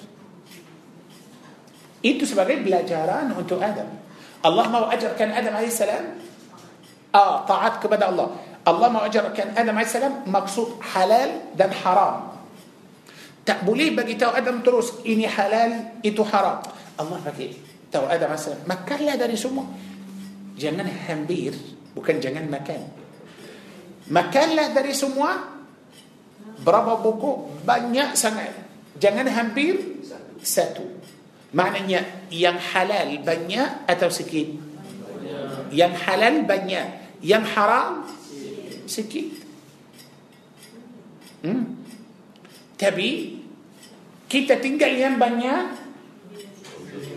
Itu sebagai pelajaran untuk Adam. Allah mahu ajarkan Adam AS ah, taat kepada Allah. Allah mahu ajarkan Adam AS maksud halal dan haram. Tak boleh bagi tahu Adam terus ini halal, itu haram. Allah bagi tahu ada masa makanlah dari semua jangan hampir bukan jangan makan makanlah dari semua berapa buku banyak sangat jangan hampir satu maknanya yang halal banyak atau sikit yang halal banyak yang haram sikit hmm? tapi kita tinggal yang banyak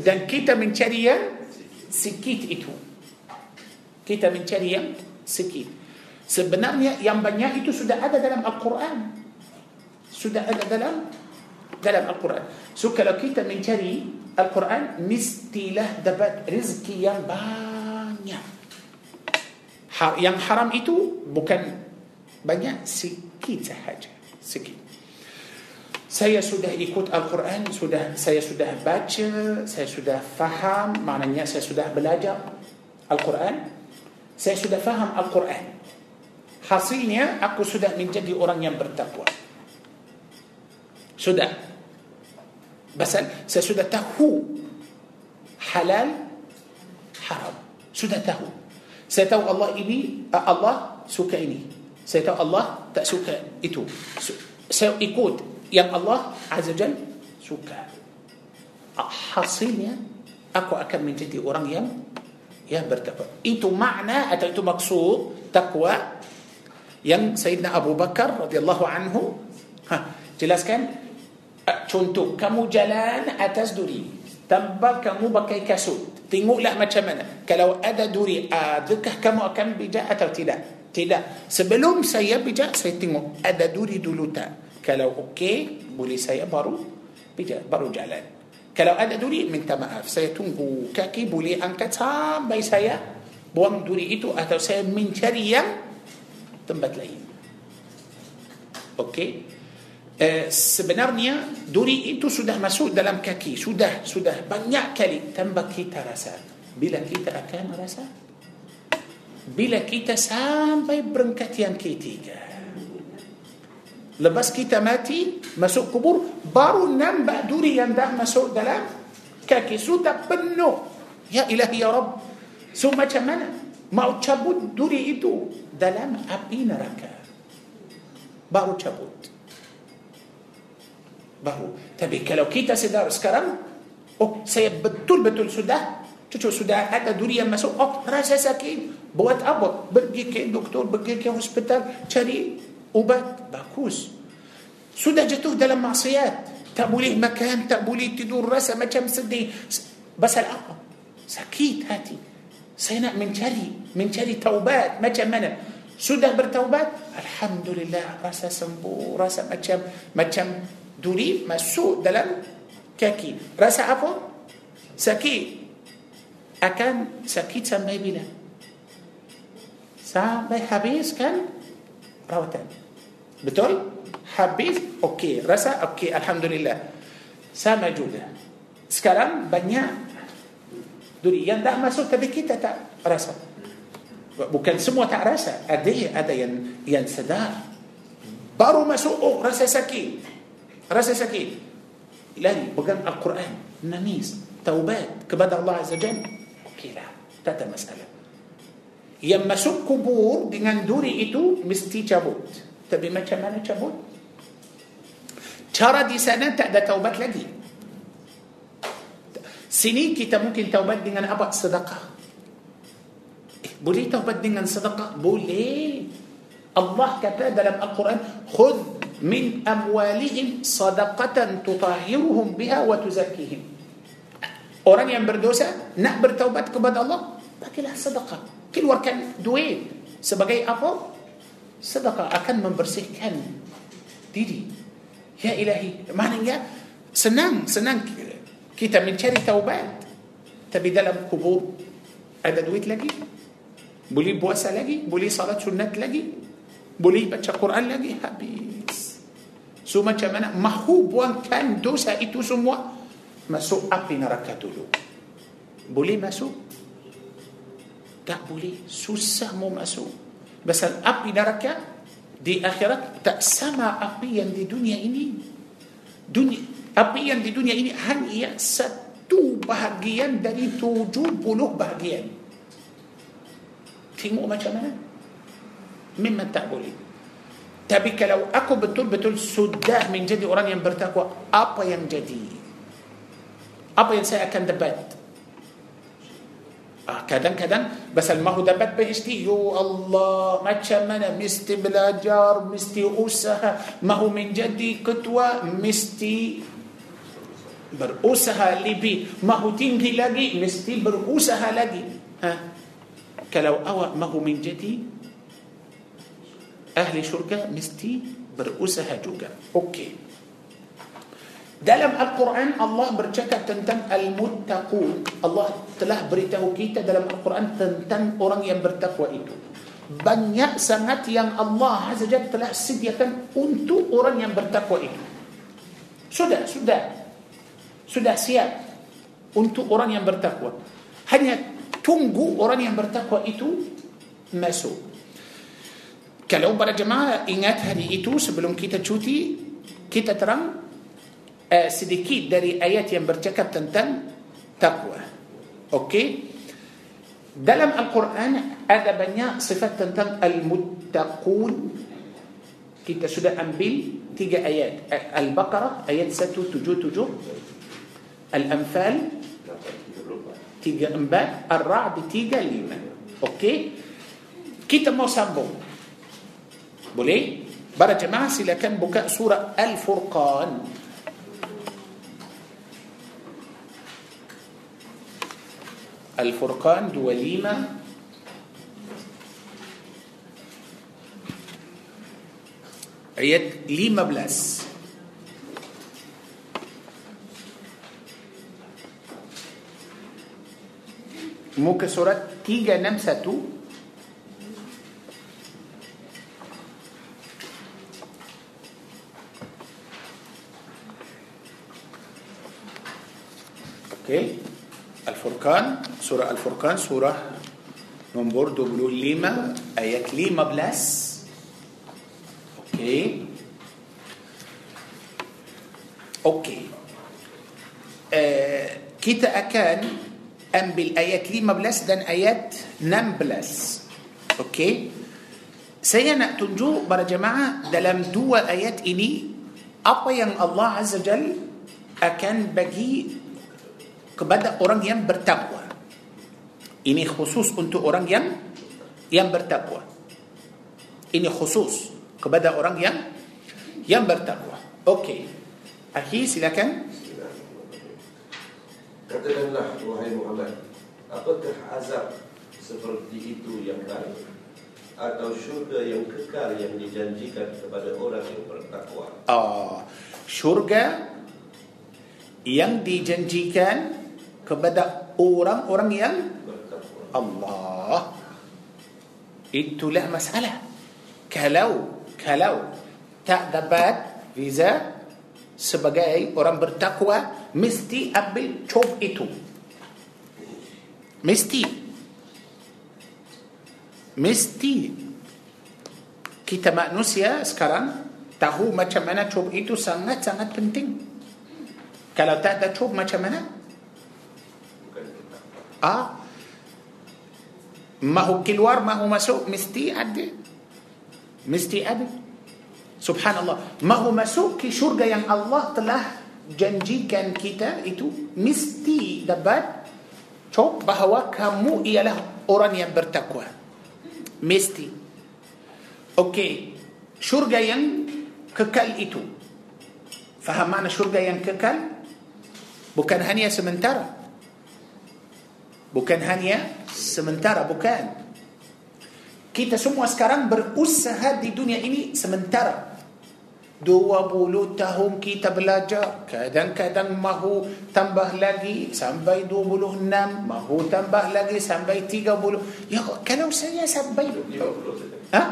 dan kita mencari yang sikit itu. Kita mencari yang sikit. Sebenarnya yang banyak itu sudah ada dalam Al-Quran. Sudah ada dalam dalam Al-Quran. So kalau kita mencari Al-Quran, mestilah dapat rezeki yang banyak. Ha, yang haram itu bukan banyak, sikit sahaja. Sikit saya sudah ikut Al-Quran, sudah saya sudah baca, saya sudah faham, maknanya saya sudah belajar Al-Quran. Saya sudah faham Al-Quran. Hasilnya aku sudah menjadi orang yang bertakwa. Sudah. Basal saya sudah tahu halal haram. Sudah tahu. Saya tahu Allah ini Allah suka ini. Saya tahu Allah tak suka itu. Saya ikut yang Allah Azza Jal suka. Hasilnya aku akan menjadi orang yang yang bertakwa. Itu makna atau itu maksud takwa yang Sayyidina Abu Bakar radhiyallahu anhu ha, jelaskan contoh kamu jalan atas duri tambah kamu pakai kasut tengoklah macam mana kalau ada duri adakah kamu akan bijak atau tidak tidak sebelum saya bijak saya tengok ada duri dulu tak Kalau OK, boleh saya baru baru jalan. Kalau ada duri, minta maaf. Saya tunggu kaki boleh angkat sampai saya buang duri itu atau saya mencari yang tempat lain. Okey. Uh, sebenarnya duri itu sudah masuk dalam kaki sudah sudah banyak kali tambah kita rasa bila kita akan rasa bila kita sampai berengkat yang ketiga لباس كيتا ماتي مسوق كبور بارو نام بأدوري يندام مسوق دلام كاكي سودا بنو يا إلهي يا رب ثم جمنا ما تشابود دوري إدو دلام أبين ركا بارو تشابود بارو تبي كلو كيتا سدار سكرم أو سيب بتول بتول سودا تشو سودا هذا دوري مسوق أو راسا ساكين بوات أبو بقي كين دكتور بقي كين هسبتال تشاري أوبك باكوس سودا جتوه دلم معصيات تأبوليه مكان تأبوليه تدور رأسه ما كم سدي بس الأقوى سكيت هاتي سيناء من شري من شري توبات ما كم منا سودا بالتوبات الحمد لله رأسه سنبو رأسه ما كم ما كم دوري ما سو دلم كاكي رأسه عفو سكيت أكان سكيت سمي بنا سامي حبيس كان روتاني Betul? Habis, okey. Rasa, okey. Alhamdulillah. Sama juga. Sekarang banyak duri yang dah masuk tapi kita tak rasa. Bukan semua tak rasa. Ada ada yang yang sedar. Baru masuk, oh rasa sakit. Rasa sakit. Lari, bukan Al-Quran. Nangis. Taubat kepada Allah Azza Jal. Okey lah. Tak ada masalah. Yang masuk kubur dengan duri itu mesti cabut. Mesti cabut. Tapi macam mana cabut? Cara di sana tak ada taubat lagi. Sini kita mungkin taubat dengan apa? Sedekah. Eh, boleh taubat dengan sedekah? Boleh. Allah kata dalam Al-Quran, Khud min amwalihim sadaqatan tutahiruhum biha wa tuzakihim. Orang yang berdosa, nak bertaubat kepada Allah, pakailah sedekah. Keluarkan duit sebagai apa? sedekah akan membersihkan diri. Ya ilahi, ya, senang, senang kita mencari taubat. Tapi dalam kubur ada duit lagi? Boleh puasa lagi? Boleh salat sunat lagi? Boleh baca Quran lagi? Habis. So macam mana? Mahu buangkan dosa itu semua? Masuk api neraka dulu. Boleh masuk? Tak boleh. Susah mau masuk. Pasal api neraka di akhirat tak sama api yang di dunia ini. Dunia, api yang di dunia ini hanya satu bahagian dari tujuh puluh bahagian. Tengok macam mana? Memang tak boleh. Tapi kalau aku betul-betul sudah menjadi orang yang bertakwa, apa yang jadi? Apa yang saya akan debat? kadang-kadang pasal mahu dapat PhD yo Allah macam mana mesti belajar mesti usaha mahu menjadi ketua mesti berusaha lebih mahu tinggi lagi mesti berusaha lagi ha? kalau awak mahu menjadi ahli syurga mesti berusaha juga okey Dalam Al-Quran Allah bercakap tentang Al-Muttaqun Allah telah beritahu kita dalam Al-Quran Tentang orang yang bertakwa itu Banyak sangat yang Allah Azza telah sediakan Untuk orang yang bertakwa itu Sudah, sudah Sudah siap Untuk orang yang bertakwa Hanya tunggu orang yang bertakwa itu Masuk Kalau para jemaah ingat hari itu Sebelum kita cuti Kita terang سديكيت آه، داري آيات ينبرتكب تنتن تقوى أوكي دلم القرآن هذا بنيا صفة تنتن المتقون كتا سودا أنبيل تيجا آيات آه، البقرة آيات ستو تجو تجو الأنفال تيجا أنباء الرعد تيجا ليما أوكي كتا مو سامبو بولي برا جماعة سيلا كان بكاء سورة الفرقان الفرقان دوليمة عيد ليما بلاس موكا سورة تيجا نمسة تو الفرقان surah Al-Furqan surah nomor 25 ayat 15 okey okey uh, kita akan ambil ayat 15 dan ayat 16 okey saya nak tunjuk para jemaah dalam dua ayat ini apa yang Allah Azza Jal akan bagi kepada orang yang bertakwa Ini khusus untuk orang yang yang bertakwa. Ini khusus kepada orang yang yang bertakwa. Okey. Akhi silakan. Katakanlah wahai Muhammad, apakah azab seperti itu yang baik atau syurga yang kekal yang dijanjikan kepada orang yang bertakwa? Oh, syurga yang dijanjikan kepada orang-orang yang Allah itulah masalah kalau kalau tak dapat visa sebagai orang bertakwa mesti ambil job itu mesti mesti kita manusia sekarang tahu macam mana job itu sangat-sangat penting kalau tak ada job macam mana Ah, mahu keluar mahu masuk mesti ada mesti ada subhanallah mahu masuk ke syurga yang Allah telah janjikan kita itu mesti dapat cop bahawa kamu ialah orang yang bertakwa mesti okey syurga yang kekal itu faham mana syurga yang kekal bukan hanya sementara Bukan hanya sementara, bukan. Kita semua sekarang berusaha di dunia ini sementara. 20 tahun kita belajar, kadang-kadang mahu tambah lagi sampai 26, mahu tambah lagi sampai 30. Ya, kalau saya sampai... Hidup 50. Ha?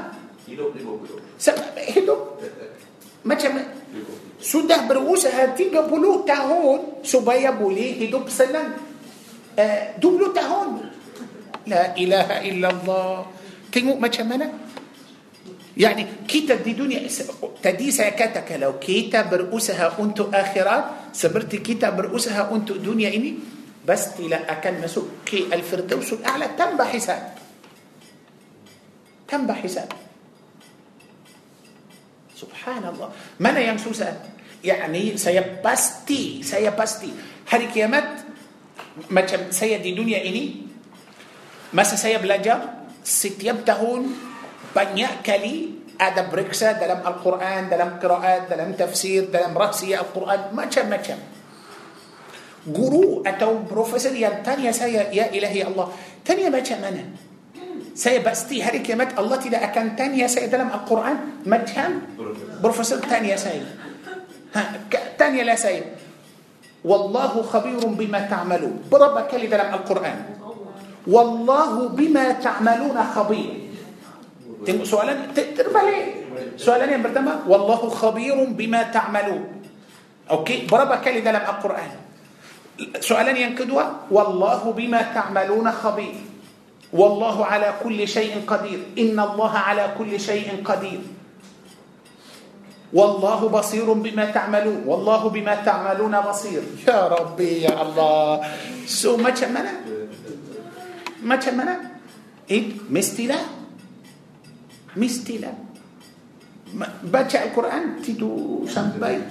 Hidup 50. Sampai hidup... Macam sudah berusaha 30 tahun supaya boleh hidup senang آه، دوبلو تهون لا إله إلا الله كيمو ما شمنا يعني كيتا دي دنيا تدي سكتك لو كيتا برؤوسها أنت آخرة سبرت كيتا برؤوسها أنت دنيا إني بس تلا أكل مسوك كي الفردوس الأعلى تم بحساب تم بحساب سبحان الله من يمسوسا يعني سيبستي سيبستي هاري كيامات Macam saya di dunia ini, masa saya belajar, setiap tahun banyak kali ada periksa dalam Al-Quran, dalam kiraat, dalam tafsir, dalam rahsia Al-Quran, macam-macam. Guru atau profesor yang tanya saya, ya ilahi Allah, tanya macam mana? Saya pasti hari kiamat Allah tidak akan tanya saya dalam Al-Quran, macam profesor tanya saya. Ha, tanya lah saya, والله خبير بما تعملون برب كلمة لم القرآن والله بما تعملون خبير سؤالا ترمى ليه سؤالا يا مردمة والله خبير بما تعملون أوكي برب كلمة لم القرآن سؤالا ينكدوا والله بما تعملون خبير والله على كل شيء قدير إن الله على كل شيء قدير والله بصير بما تعملون والله بما تعملون بصير يا ربي يا الله سو macam mana macam mana it mestilah mestilah baca Al-Quran tidur sampai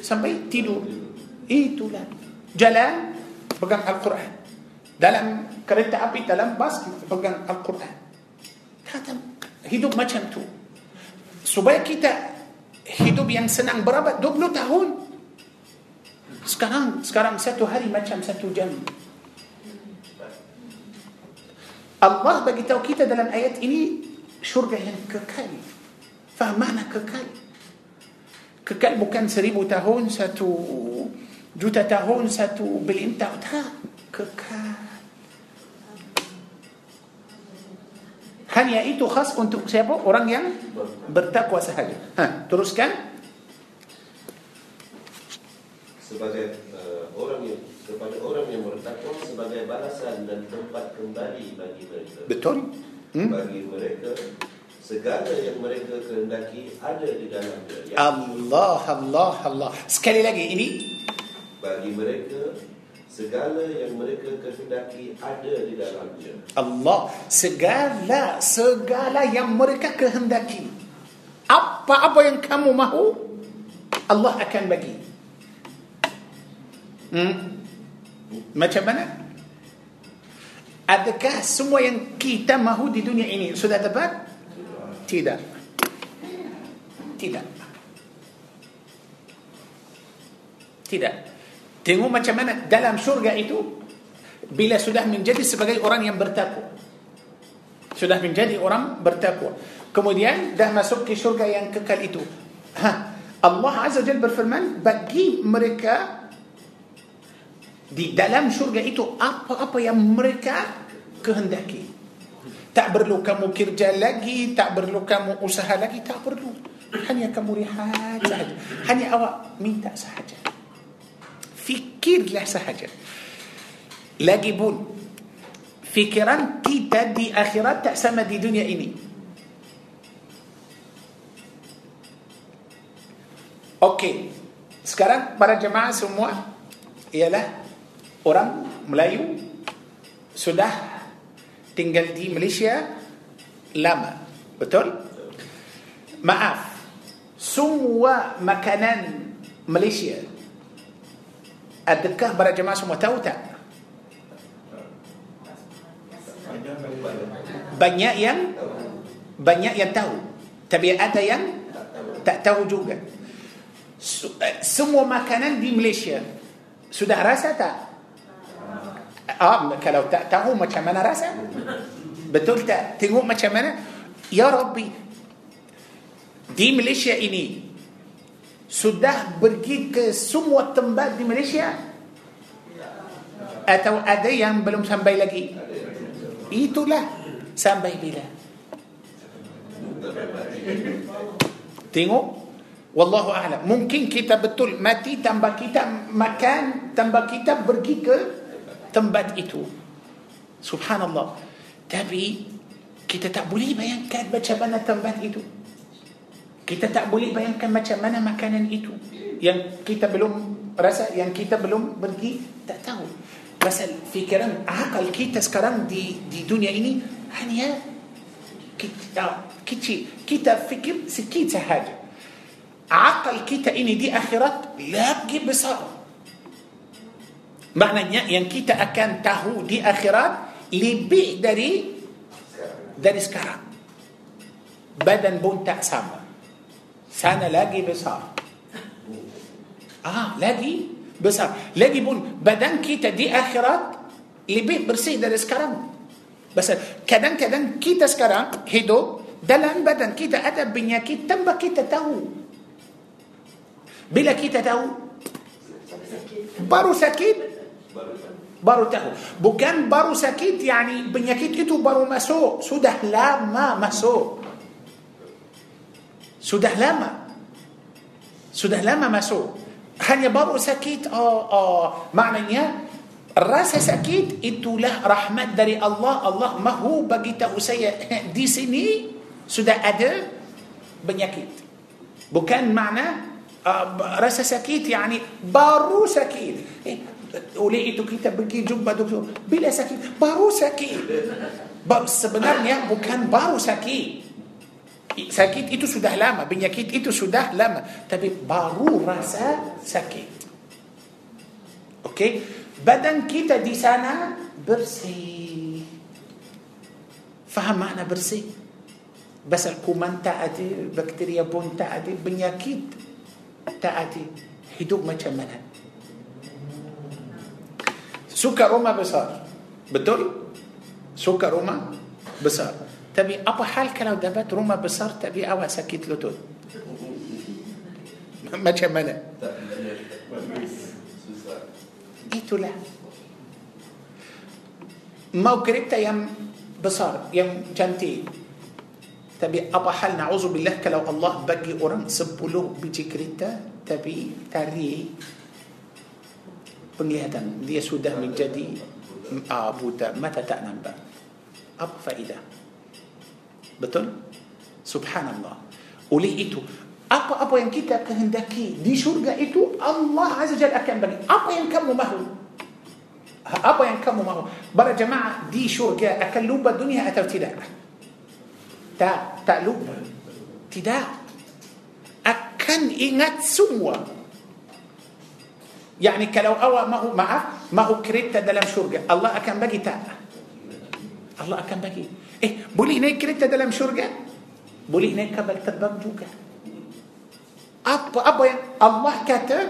sampai tidur itulah jalan pegang Al-Quran dalam kereta api dalam bas pegang Al-Quran kata hidup macam tu supaya kita hidup yang senang berabad 20 tahun sekarang sekarang satu hari macam satu jam Allah bagi tahu kita dalam ayat ini syurga yang kekal faham mana kekal kekal bukan seribu tahun satu juta tahun satu bilion tahun tak kekal Hanya itu khas untuk siapa? Orang yang bertakwa sahaja. Ha, teruskan. Sebagai uh, orang yang sebagai orang yang bertakwa sebagai balasan dan tempat kembali bagi mereka. Betul. Hmm? Bagi mereka segala yang mereka kehendaki ada di dalam dia. Allah Allah Allah. Sekali lagi ini bagi mereka segala yang mereka kehendaki ada di dalamnya. Allah segala segala yang mereka kehendaki. Apa-apa yang kamu mahu Allah akan bagi. Hmm? Macam mana? Adakah semua yang kita mahu di dunia ini sudah dapat? Tidak. Tidak. Tidak. Tidak. Tengok macam mana dalam surga itu bila sudah menjadi sebagai orang yang bertakwa. Sudah menjadi orang bertakwa. Kemudian dah masuk ke surga yang kekal itu. Ha. Allah Azza Jal berfirman bagi mereka di dalam surga itu apa-apa yang mereka kehendaki. Tak perlu kamu kerja lagi, tak perlu kamu usaha lagi, tak perlu. Hanya kamu rehat sahaja. Hanya awak minta sahaja fikirlah sahaja. pun, fikiran kita di akhirat tak sama di dunia ini. Okey, sekarang para jemaah semua ialah orang Melayu sudah tinggal di Malaysia lama. Betul? Maaf. Semua makanan Malaysia Adakah para jemaah semua tahu tak? Banyak yang banyak yang tahu. Tapi ada yang tak tahu juga. Eh, semua makanan di Malaysia sudah rasa tak? Ah, kalau tak tahu macam mana rasa? Betul tak? Tengok macam mana? Ya Rabbi, di Malaysia ini sudah pergi ke semua tempat di Malaysia atau ada yang belum sampai lagi itulah sampai bila tengok wallahu a'la mungkin kita betul mati tambah kita makan tambah kita pergi ke tempat itu subhanallah tapi kita tak boleh bayangkan macam mana tempat itu Kita tak boleh bayangkan macam mana makanan itu yang kita belum rasa, yang kita belum pergi, tak tahu. Pasal fikiran akal kita sekarang di, di dunia ini hanya kita, kecil. Kita fikir sikit sahaja. Akal kita ini di akhirat lagi besar. Maknanya yang kita akan tahu di akhirat lebih dari dari sekarang. Badan pun tak sama. سنة لاجي بسار آه لاجي بسار لاجي بون بدن كيتا دي آخرات لبي برسي دا لسكرم بس كدن كدن كيتا سكرم هيدو دلن بدن كيتا أدب بنيا كيتا تنبا كيتا تاو بلا كيتا تاو بارو سكيت بارو تاو بو كان بارو سكيت يعني بنيا كيتا بارو ماسو سودة لا ما مسوق Sudah lama. Sudah lama masuk. Hanya baru sakit. Oh, oh. Maknanya, rasa sakit itulah rahmat dari Allah. Allah mahu bagi tahu saya eh, di sini sudah ada penyakit. Bukan makna uh, rasa sakit, yani baru sakit. Eh, oleh itu kita pergi jumpa doktor. Bila sakit? Baru sakit. sebenarnya bukan baru sakit sakit itu sudah lama penyakit itu sudah lama tapi baru rasa sakit okey badan kita di sana bersih faham makna bersih Basal kuman tak ada Bakteria pun tak ada Penyakit tak ada Hidup macam mana Suka rumah besar Betul? Suka rumah besar تبي أبو حال كلاو دبت روما بصار تبي أوا سكيت له تود ما جملة إيتو لا ما وكربت يم بصار يم جنتي تبي أبا حال نعوذ بالله كلاو الله بقي أرم سبولو بيجي كريتا تبي تاري بني هدم دي سودة من جدي آبودة متى تأنم بقى أبا فائدة Betul? Subhanallah. Oleh itu, apa-apa yang kita kehendaki di syurga itu Allah Azza Jalla akan bagi. Apa yang kamu mahu? Apa yang kamu mahu? Para jemaah di syurga akan lupa dunia atau tidak? Tak, tak lupa. Tidak. Akan ingat semua. يعني كلو أوى ما هو معه ما هو كريتا دلم شرقة الله أكن بقي تاء الله أكن بقي إيه بولي هناك كريتا دلم شرجة بولي هناك كبل تبب جوجة أبا أبا الله كتب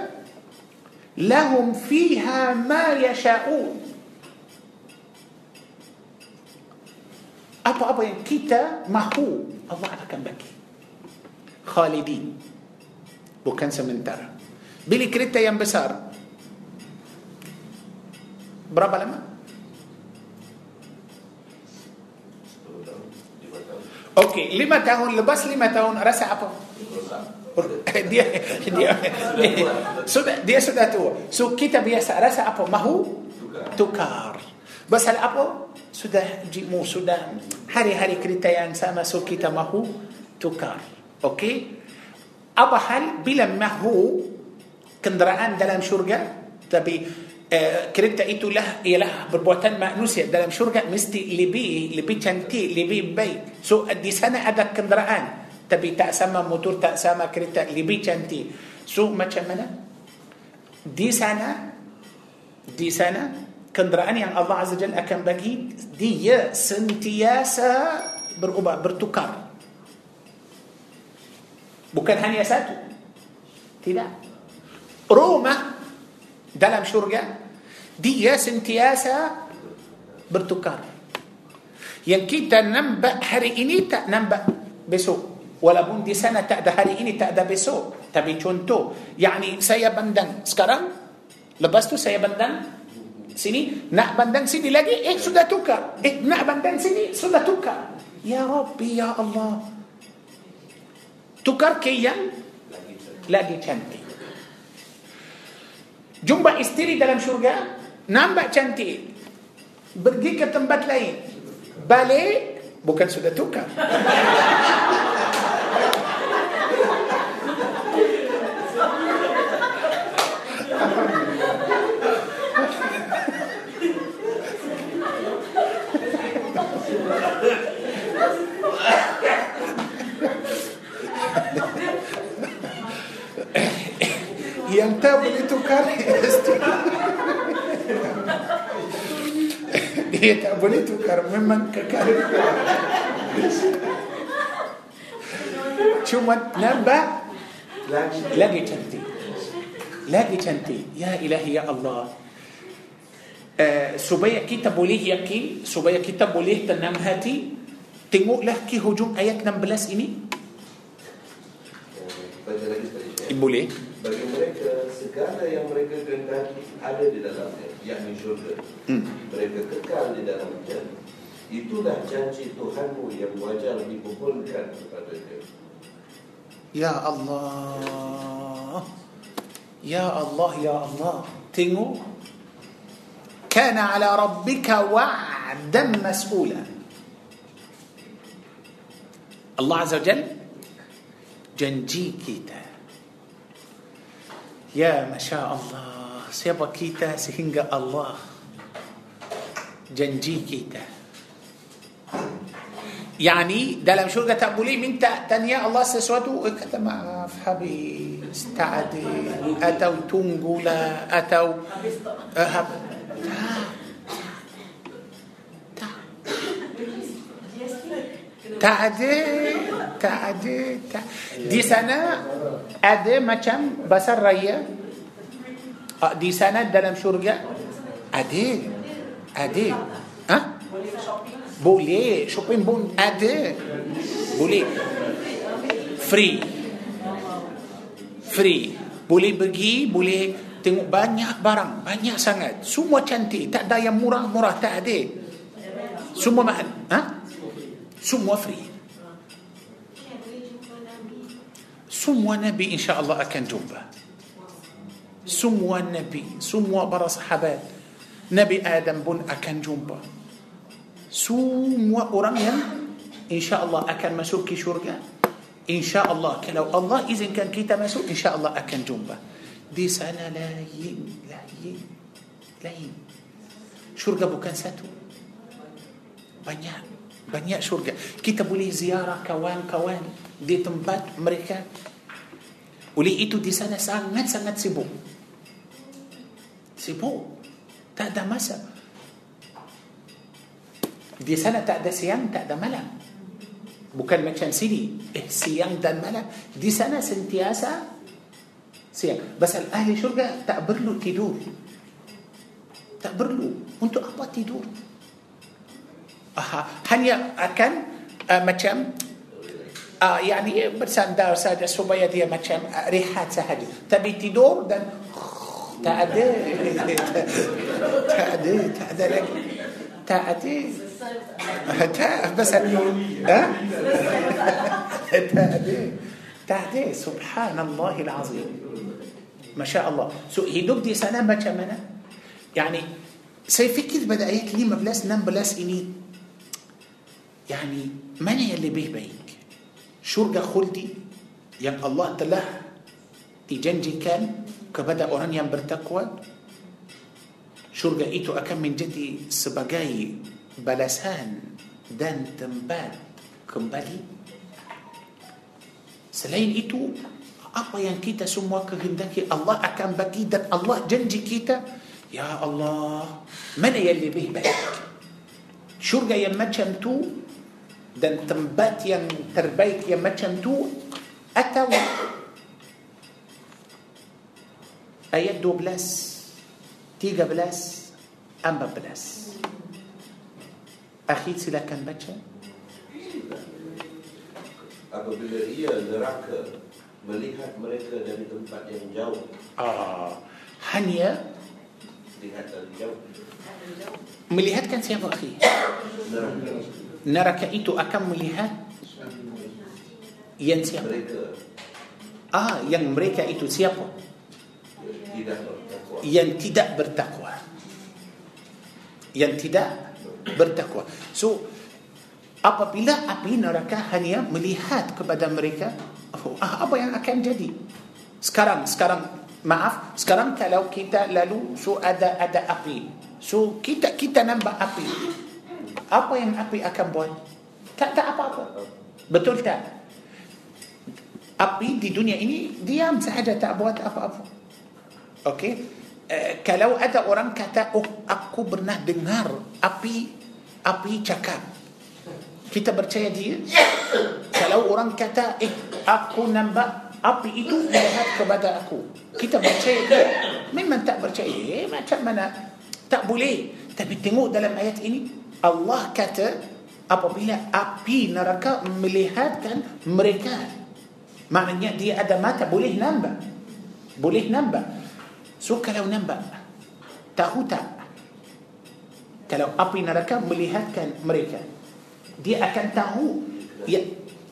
لهم فيها ما يشاءون أبا أبا كتا مهو الله على كان بكي خالدين بوكان سمنتر بلي كريتا ينبسار برابا لما Okey, lima tahun lepas lima tahun rasa apa? Oh, dia dia sudah dia sudah tua. So kita biasa rasa apa? Mahu tukar. Pasal apa? Sudah jimu sudah hari-hari kita yang sama so kita mahu tukar. Okey. Apa hal bila mahu kenderaan dalam syurga tapi Eh, kereta itulah ialah perbuatan manusia dalam syurga mesti lebih lebih cantik lebih baik so di sana ada kenderaan tapi tak sama motor tak sama kereta lebih cantik so macam mana di sana di sana kenderaan yang Allah Azza Jal akan bagi dia sentiasa berubah bertukar bukan hanya satu tidak Roma dalam syurga dia sentiasa bertukar yang kita nampak hari ini tak nampak besok walaupun di sana tak ada hari ini tak ada besok tapi contoh yakni saya bandang sekarang lepas tu saya bandang sini nak bandang sini lagi eh sudah tukar eh nak bandang sini sudah tukar ya rabbi ya allah tukar ke yang lagi cantik Jumpa isteri dalam syurga Nampak cantik Pergi ke tempat lain Balik Bukan sudah tukar te-a venit un care este. E te-a venit un care, mă mâncă care. Ciumă, nebă, legi ce Lagi cantik. Ya ilahi ya Allah. Uh, supaya kita boleh yakin, supaya kita boleh tenang hati, tengoklah ke hujung ayat 16 ini. Eh, ya. Boleh bagi mereka segala yang mereka kehendaki ada di dalamnya yang syurga hmm. mereka kekal di dalamnya. itulah janji Tuhanmu yang wajar dikumpulkan kepada dia Ya Allah Ya Allah Ya Allah Tengok Kana ala rabbika wa'adan mas'ula Allah Azza wa Jal Janji kita Ya Masya Allah Siapa kita sehingga Allah Janji kita Yani dalam syurga tak boleh minta tanya Allah sesuatu Eh kata maaf habis Tak ada Atau tunggulah Atau uh, hab- tak ada tak ada tak. di sana ada macam basar raya ah, di sana dalam syurga ada ada ha? boleh shopping pun ada boleh free free boleh pergi boleh tengok banyak barang banyak sangat semua cantik tak ada yang murah-murah tak semua mahal ha? Semua free. Semua Nabi insya Allah akan jumpa. Semua Nabi, semua para sahabat. Nabi Adam pun akan jumpa. Semua orang yang insya Allah akan masuk ke syurga. Insya Allah kalau Allah izinkan kita masuk, insya Allah akan jumpa. Di sana lain, lain, lain. Syurga bukan satu. Banyak. banyak syurga kita boleh ziarah kawan-kawan di tempat mereka oleh itu di sana sangat-sangat sibuk sibuk tak ada masa di sana tak ada siang tak ada malam bukan macam sini eh siang dan malam di sana sentiasa siang pasal ahli syurga tak perlu tidur tak perlu untuk apa tidur Aha. hanya akan uh, macam uh, yani bersandar saja supaya dia macam uh, rehat sahaja. Tapi tidur dan tak ada, tak ada, tak ada lagi. Tak ada. Tak, bas ha? tak ada. Tak ada. Subhanallah al azim. Masya Allah. So hidup di sana macam mana? Yani saya fikir pada ayat 15, 16 ini يعني من يلي بيه بيك شرق خلدي يم الله تله تجنجي كان كبدا أوران يم برتقوى شرق إيتو أكم من جدي سبقاي بلسان دان تنباد كمبالي سلين إيتو apa yang kita semua kehendaki Allah akan bagi dan Allah janji kita Ya Allah mana yang lebih baik syurga yang macam tu dan tempat yang terbaik yang macam tu atau ayat 12 13 14 akhir silakan baca apabila ia neraka melihat mereka dari tempat yang jauh ah hanya melihat dari jauh melihatkan siapa akhir neraka neraka itu akan melihat yang siapa? Ah, yang mereka itu siapa? Yang tidak bertakwa. Yang tidak bertakwa. So, apabila api neraka hanya melihat kepada mereka, oh, ah, apa yang akan jadi? Sekarang, sekarang, maaf, sekarang kalau kita lalu, so ada ada api. So, kita kita nampak api apa yang api akan buat? Tak tak apa-apa. Betul tak? Api di dunia ini diam sahaja tak buat apa-apa. Okey. Uh, eh, kalau ada orang kata oh, aku pernah dengar api api cakap kita percaya dia kalau orang kata eh aku nampak api itu melihat kepada aku kita percaya dia memang tak percaya eh, macam mana tak boleh tapi tengok dalam ayat ini Allah kata apabila api neraka melihatkan mereka maknanya dia ada mata boleh nampak boleh nampak so kalau nampak tahu tak kalau api neraka melihatkan mereka dia akan tahu ya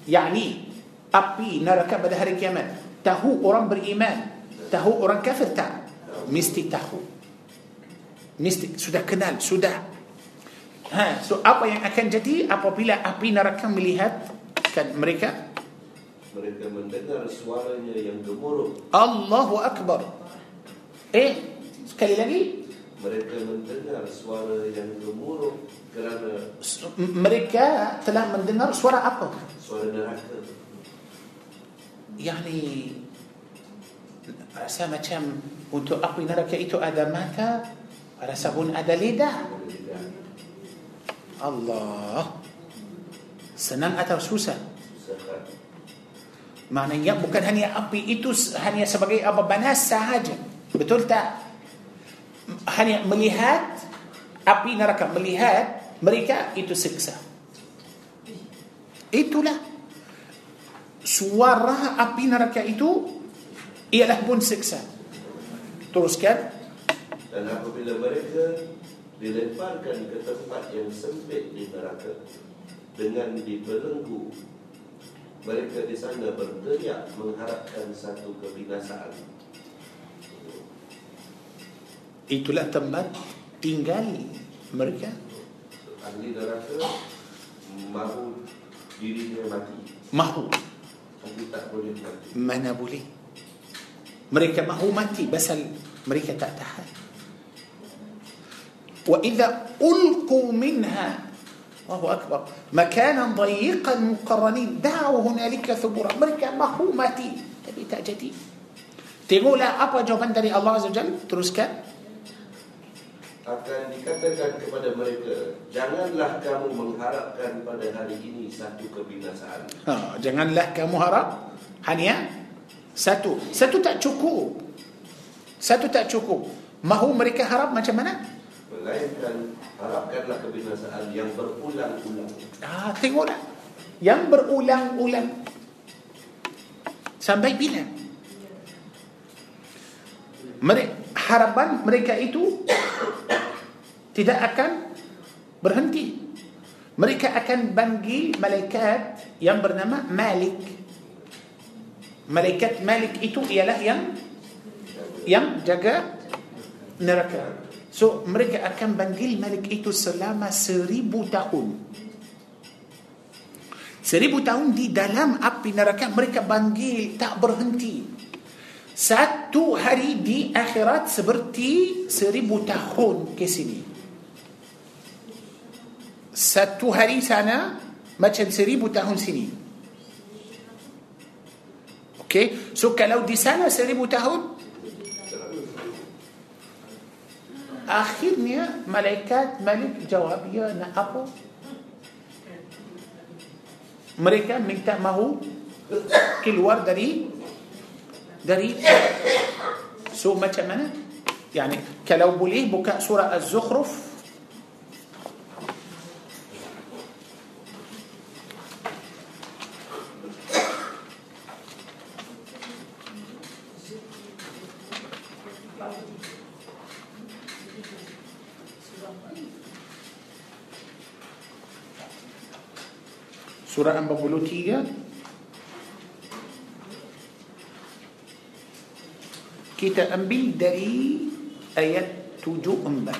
yakni api neraka pada hari kiamat tahu orang beriman tahu orang kafir tak mesti tahu mesti sudah kenal sudah Ha, so apa yang akan jadi apabila api neraka melihat kan mereka? Mereka mendengar suaranya yang gemuruh. Allahu Akbar. Eh, sekali lagi. Mereka mendengar suara yang gemuruh kerana mereka telah mendengar suara apa? Suara neraka. ni rasa macam untuk api neraka itu ada mata, rasa pun ada lidah. Allah, senang atau susah maknanya bukan hanya api itu hanya sebagai apa bana sahaja betul tak hanya melihat api neraka melihat mereka itu siksa itulah suara api neraka itu ialah pun siksa teruskan dan apabila mereka dilemparkan ke tempat yang sempit di neraka dengan dibelenggu mereka di sana berteriak mengharapkan satu kebinasaan itulah tempat tinggal mereka ahli neraka mahu dirinya mati mahu tapi tak boleh mati mana boleh mereka mahu mati pasal mereka tak tahan وإذا ألقوا منها الله أكبر مكانا ضيقا مقرنين دعوا هنالك ثبورا mereka mahu mati tapi tak jadi Tengoklah apa jawapan dari Allah Azza Jal. Teruskan. Akan dikatakan kepada mereka, janganlah kamu mengharapkan pada hari ini satu kebinasaan. Ha, janganlah kamu harap hanya satu. Satu tak cukup. Satu tak cukup. Mahu mereka harap macam mana? melainkan harapkanlah kebinasaan yang berulang-ulang. Ah, tengoklah. Yang berulang-ulang. Sampai bila? Mereka, harapan mereka itu tidak akan berhenti. Mereka akan panggil malaikat yang bernama Malik. Malaikat Malik itu ialah yang yang jaga neraka. So mereka akan panggil Malik itu selama seribu tahun. Seribu tahun di dalam api neraka mereka panggil tak berhenti. Satu hari di akhirat seperti seribu tahun ke sini. Satu hari sana macam seribu tahun sini. Okay, so kalau di sana seribu tahun, Akhirnya malaikat Malik jawab ya nak apa? Mereka minta mahu keluar dari dari so macam mana? Yani kalau boleh buka surah Az-Zukhruf سورة أنبا بلوتية كتا أنبي دري آيات تجو أنبا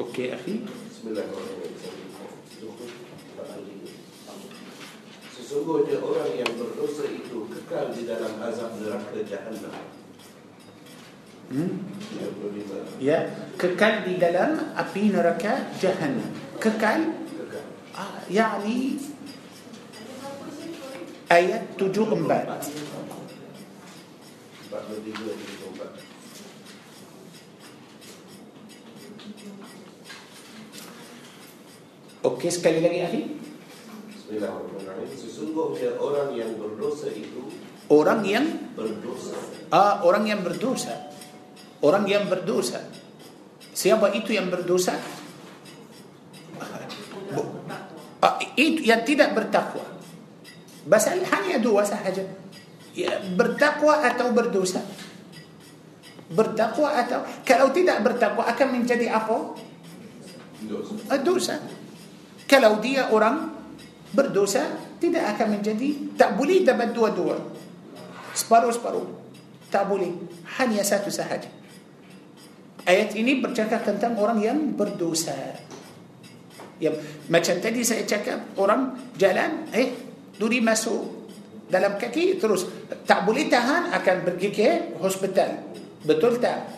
أوكي أخي بسم الله Sungguhnya orang yang berdosa itu kekal di dalam azab neraka jahannam. Hmm? Ya, kekal di dalam api neraka jahannam. Kekal. Ah, yani ayat tujuh empat. Okey, sekali lagi akhir. Sesungguhnya orang yang berdosa itu orang yang berdosa. Ah, orang yang berdosa. Orang yang berdosa. Siapa itu yang berdosa? Ah, itu yang tidak bertakwa. Bahasa hanya dua sahaja. Ya, bertakwa atau berdosa. Bertakwa atau kalau tidak bertakwa akan menjadi apa? Dosa. Ah, dosa. Kalau dia orang berdosa tidak akan menjadi tak boleh dapat dua-dua separuh-separuh tak boleh hanya satu sahaja ayat ini bercakap tentang orang yang berdosa ya, macam tadi saya cakap orang jalan eh duri masuk dalam kaki terus tak boleh tahan akan pergi ke hospital betul tak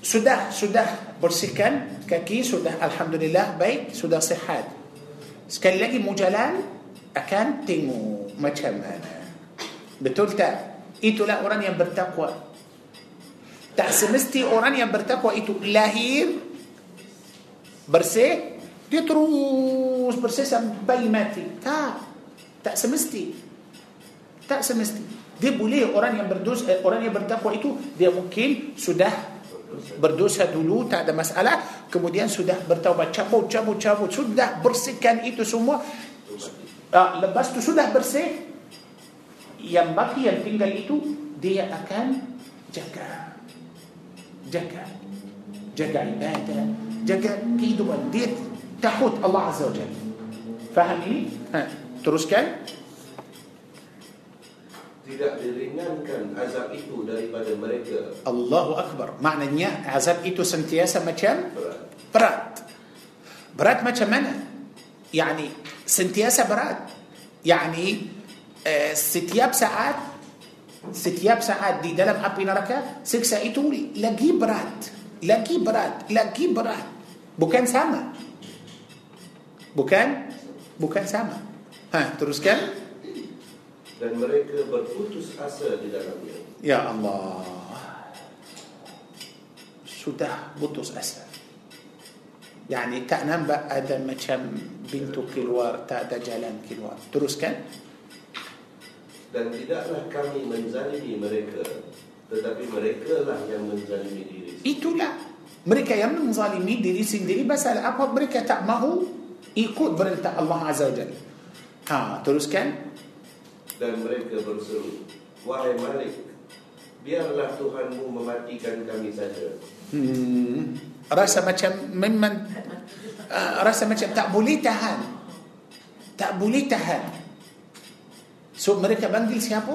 sudah sudah bersihkan kaki sudah alhamdulillah baik sudah sihat sekali lagi mujalan akan tengok macam mana betul tak itulah orang yang bertakwa tak semesti orang yang bertakwa itu lahir bersih dia terus bersih sampai mati tak tak semesti tak semesti dia boleh orang yang berdosa eh, orang yang bertakwa itu dia mungkin sudah berdosa dulu tak ada masalah kemudian sudah bertaubat cabut cabut cabut sudah bersihkan itu semua Ah, lepas tu sudah bersih yang baki yang tinggal itu dia akan jaga jaga jaga ibadah jaga kehidupan dia takut Allah Azza wa Jalla faham ini? Ha. teruskan tidak diringankan azab itu daripada mereka. Allahu Akbar. Maknanya azab itu sentiasa macam berat. Berat macam mana? Yani sentiasa berat. Yani eh, setiap saat setiap saat di dalam api neraka siksa itu lagi berat lagi berat lagi berat bukan sama bukan bukan sama ha teruskan dan mereka berputus asa di dalamnya. Ya Allah. Sudah putus asa. Yani tak nampak ada macam bintu keluar, tak ada jalan keluar. Teruskan. Dan tidaklah kami menzalimi mereka, tetapi mereka lah yang menzalimi diri. Itulah. Mereka yang menzalimi diri sendiri Pasal apa mereka tak mahu Ikut perintah Allah Azza wa Jalla Haa, teruskan dan mereka berseru Wahai Malik biarlah Tuhanmu mematikan kami saja hmm, rasa macam memang uh, rasa macam tak boleh tahan tak boleh tahan so mereka panggil siapa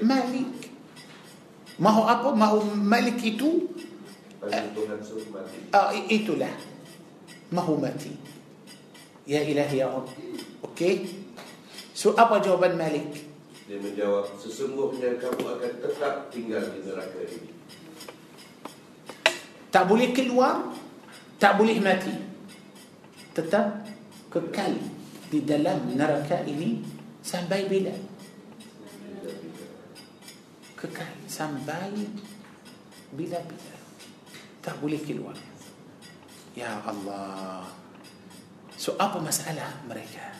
Malik, Mahu apa? Mahu malik itu Tuhan Uh, Itulah Mahu mati Ya ilahi ya Rabb Okay So apa jawaban malik? Dia menjawab Sesungguhnya kamu akan tetap tinggal di neraka ini Tak boleh keluar Tak boleh mati Tetap kekal Di dalam neraka ini Sampai bila Kekal Sampai Bila-bila Tak boleh keluar Ya Allah So apa masalah mereka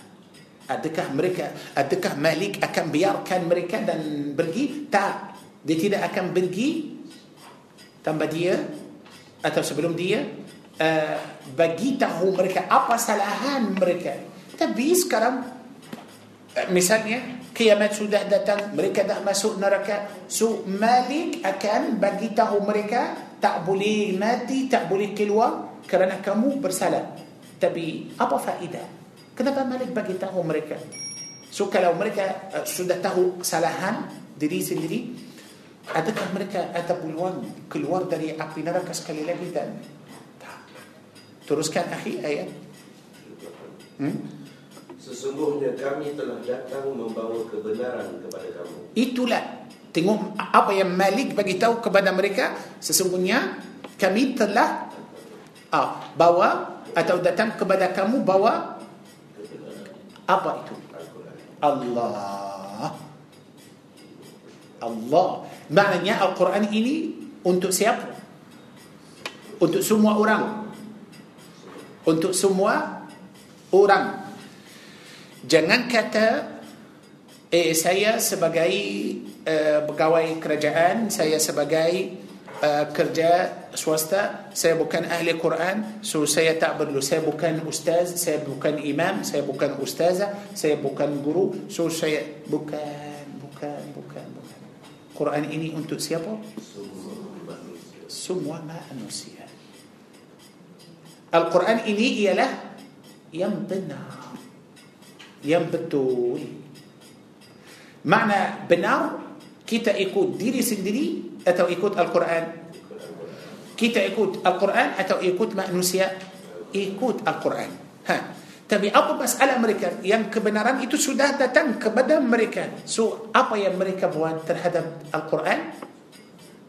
Adakah mereka adakah Malik akan biarkan mereka dan pergi? Tak. Dia tidak akan pergi tanpa dia atau sebelum dia uh, bagi tahu mereka apa kesalahan mereka. Tapi sekarang eh, misalnya kiamat sudah datang mereka dah masuk neraka so Malik akan bagi tahu mereka tak boleh mati tak boleh keluar kerana kamu bersalah tapi apa faedah Kenapa Malik bagi tahu mereka? So kalau mereka eh, sudah tahu kesalahan diri sendiri, adakah mereka ada peluang keluar dari api neraka sekali lagi dan Teruskan akhir ayat. Hmm? Sesungguhnya kami telah datang membawa kebenaran kepada kamu. Itulah. Tengok apa yang Malik bagi tahu kepada mereka. Sesungguhnya kami telah uh, bawa atau datang kepada kamu bawa apa itu? Allah. Allah. Maknanya Al-Quran ini untuk siapa? Untuk semua orang. Untuk semua orang. Jangan kata eh saya sebagai uh, pegawai kerajaan, saya sebagai kerja swasta, saya bukan ahli Quran, so saya tak perlu. Saya bukan ustaz, saya bukan imam, saya bukan ustazah, saya bukan guru, so saya bukan, bukan, bukan, bukan. Quran ini untuk siapa? Semua manusia. Al-Quran ini ialah yang benar, yang betul. Makna benar kita ikut diri sendiri atau ikut Al-Quran kita ikut Al-Quran atau ikut manusia ikut Al-Quran ha. tapi apa masalah mereka yang kebenaran itu sudah datang kepada mereka so apa yang mereka buat terhadap Al-Quran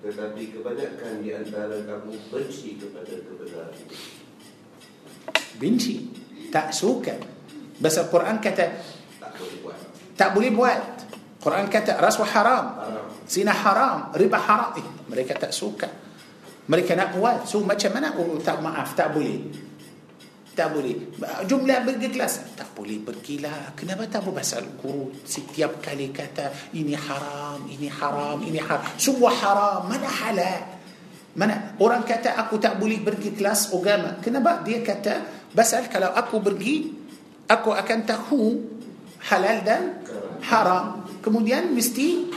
tetapi kebanyakan di antara kamu benci kepada kebenaran benci tak suka Bahasa Al-Quran kata tak boleh buat tak boleh buat Quran kata rasuah haram, zina haram, riba haram. Eh, mereka tak suka. Mereka nak buat. So macam mana? Oh, tak maaf, tak boleh. Tak boleh. Jumlah pergi kelas. Tak boleh pergilah. Kenapa tak pasal guru setiap kali kata ini haram, ini haram, ini haram. Semua haram. Mana halal? Mana? Orang kata aku tak boleh pergi kelas agama. Kenapa? Dia kata, pasal kalau aku pergi, aku akan tahu halal dan haram. Kemudian mesti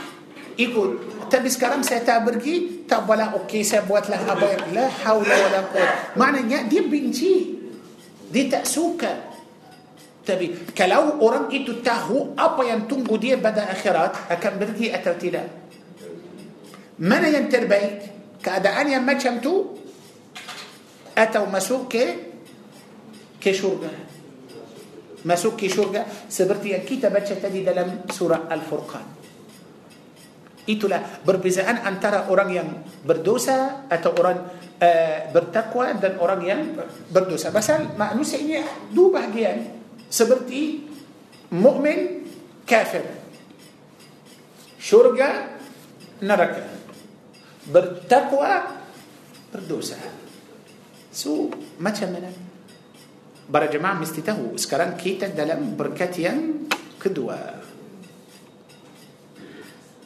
ikut. Tapi sekarang saya tak pergi, tak bala okey saya buatlah apa yang la haula wala quwwata. Maknanya dia benci. Dia tak suka. Tapi kalau orang itu tahu apa yang tunggu dia pada akhirat, akan pergi atau tidak. Mana yang terbaik? Keadaan yang macam tu atau masuk ke ke syurga masuki syurga seperti yang kita baca tadi dalam surah Al-Furqan. Itulah perbezaan antara orang yang berdosa atau orang uh, bertakwa dan orang yang berdosa. Pasal manusia ini dua bahagian seperti mukmin kafir. Syurga neraka. Bertakwa berdosa. So macam mana? para jemaah mesti tahu sekarang kita dalam berkat yang kedua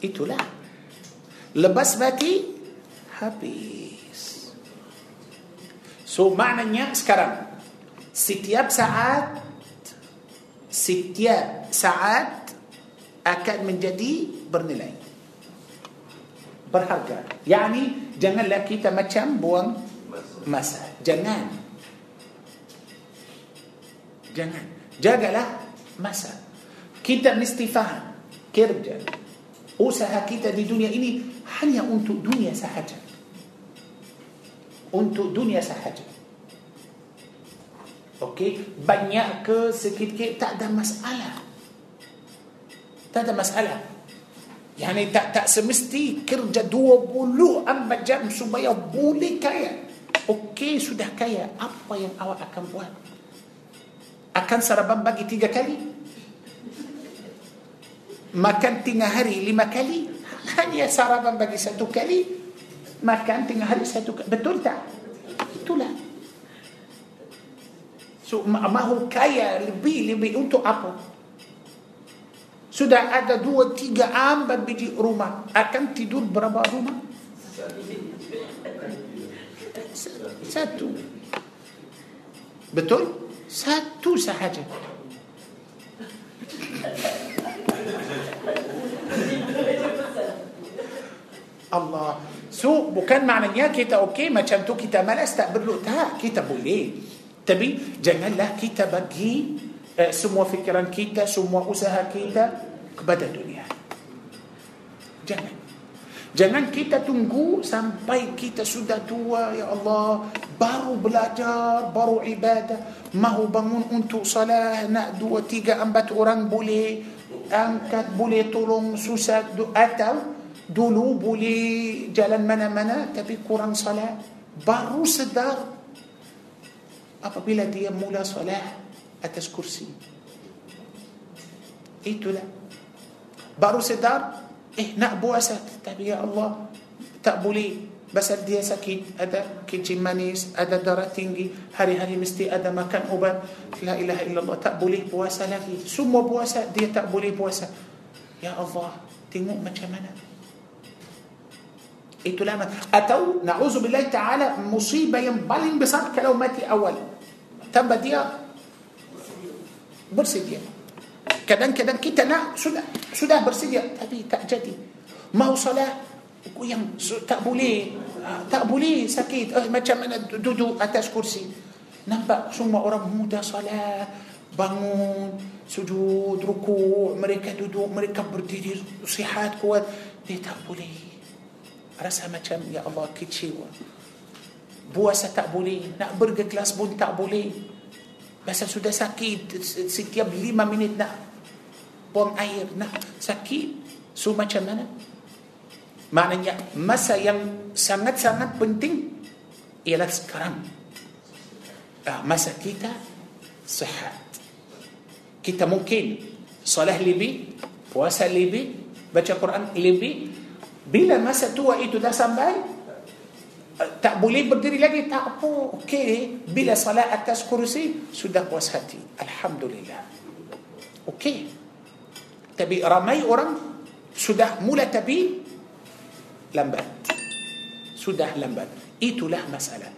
itulah lepas bati habis so maknanya sekarang setiap saat setiap saat akan menjadi bernilai berharga Yang yakni janganlah kita macam buang masa jangan Jangan. Jagalah masa. Kita mesti faham kerja. Usaha kita di dunia ini hanya untuk dunia sahaja. Untuk dunia sahaja. Okey, banyak ke sikit-sikit tak ada masalah. Tak ada masalah. Yani tak tak semesti kerja dua 24 jam supaya boleh kaya. Okey, sudah kaya. Apa yang awak akan buat? akan sarapan pagi tiga kali. Makan tengah hari lima kali. Hanya sarapan pagi satu kali. Makan tengah hari satu kali. Betul tak? Itulah. So, ma- mahu kaya lebih-lebih untuk apa? Sudah ada dua, tiga ambat biji rumah. Akan tidur berapa rumah? Satu. Betul? Betul? satu sahaja Allah so bukan maknanya kita OK, macam tu kita malas tak perlu tak kita boleh tapi janganlah kita bagi eh, semua fikiran kita semua usaha kita kepada dunia jangan Jangan kita tunggu sampai kita sudah tua ya Allah baru belajar baru ibadah mahu bangun untuk salat nak dua tiga empat orang boleh angkat boleh tolong susah atau dulu boleh jalan mana mana tapi kurang salat baru sedar apabila dia mula salat atas kursi itulah baru sedar Eh nak puasa tapi ya Allah tak boleh. Pasal dia sakit, ada kencing manis, ada darah tinggi, hari-hari mesti ada makan ubat. La ilaha illallah, tak boleh puasa lagi. Semua puasa, dia tak boleh puasa. Ya Allah, tengok macam mana. itu lama Atau, na'udzubillah ta'ala, musibah yang paling besar kalau mati awal. Tambah dia, bersedia. Kadang-kadang kita nak sudah sudah bersedia tapi tak jadi. Mau solat yang tak boleh ha, tak boleh sakit eh, macam mana duduk atas kursi nampak semua orang muda solat bangun sujud rukuk mereka duduk mereka berdiri sihat kuat dia tak boleh rasa macam ya Allah kecewa puasa tak boleh nak bergelas pun tak boleh Pasal sudah sakit setiap lima minit nak buang air nak sakit. So macam mana? Maknanya masa yang sangat-sangat penting ialah sekarang. Ah, masa kita sehat. Kita mungkin salah lebih, puasa lebih, baca Quran lebih. Bila masa tua itu dah sampai, tak boleh berdiri lagi tak apa okey bila salat atas kursi sudah puas hati alhamdulillah okey tapi ramai orang sudah mula tapi lambat sudah lambat itulah masalah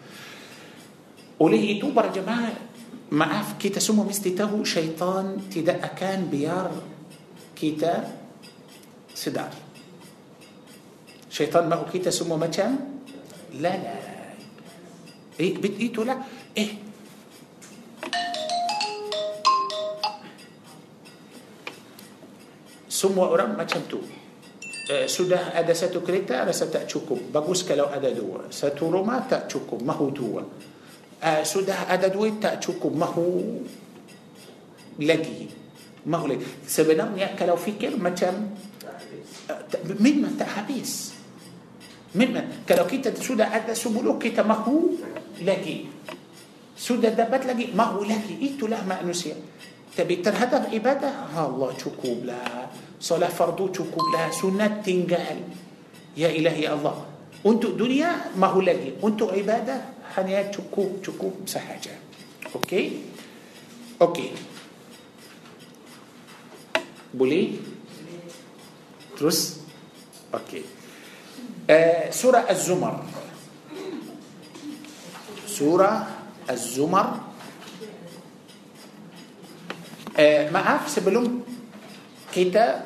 oleh itu para jemaah maaf kita semua mesti tahu syaitan tidak akan biar kita sedar syaitan mahu kita semua macam لا لا ايه بيت ايته لا ايه semua orang macam tu eh, sudah ada satu kereta rasa tak cukup bagus kalau ada dua satu rumah tak cukup mahu dua eh, sudah ada duit tak cukup mahu lagi mahu lagi sebenarnya kalau fikir macam eh, tak habis. Eh, memang tak habis Memang kalau kita sudah ada sebelum kita mahu lagi. Sudah dapat lagi, mahu lagi. Itulah manusia. Tapi terhadap ibadah, Allah cukuplah. Salah fardu cukuplah. Sunat tinggal. Ya ilahi Allah. Untuk dunia, mahu lagi. Untuk ibadah, hanya cukup, cukup sahaja. Okey? Okey. Boleh? Terus? Okey. آه، سورة الزمر سورة الزمر آه، معاف سبلوم كتاب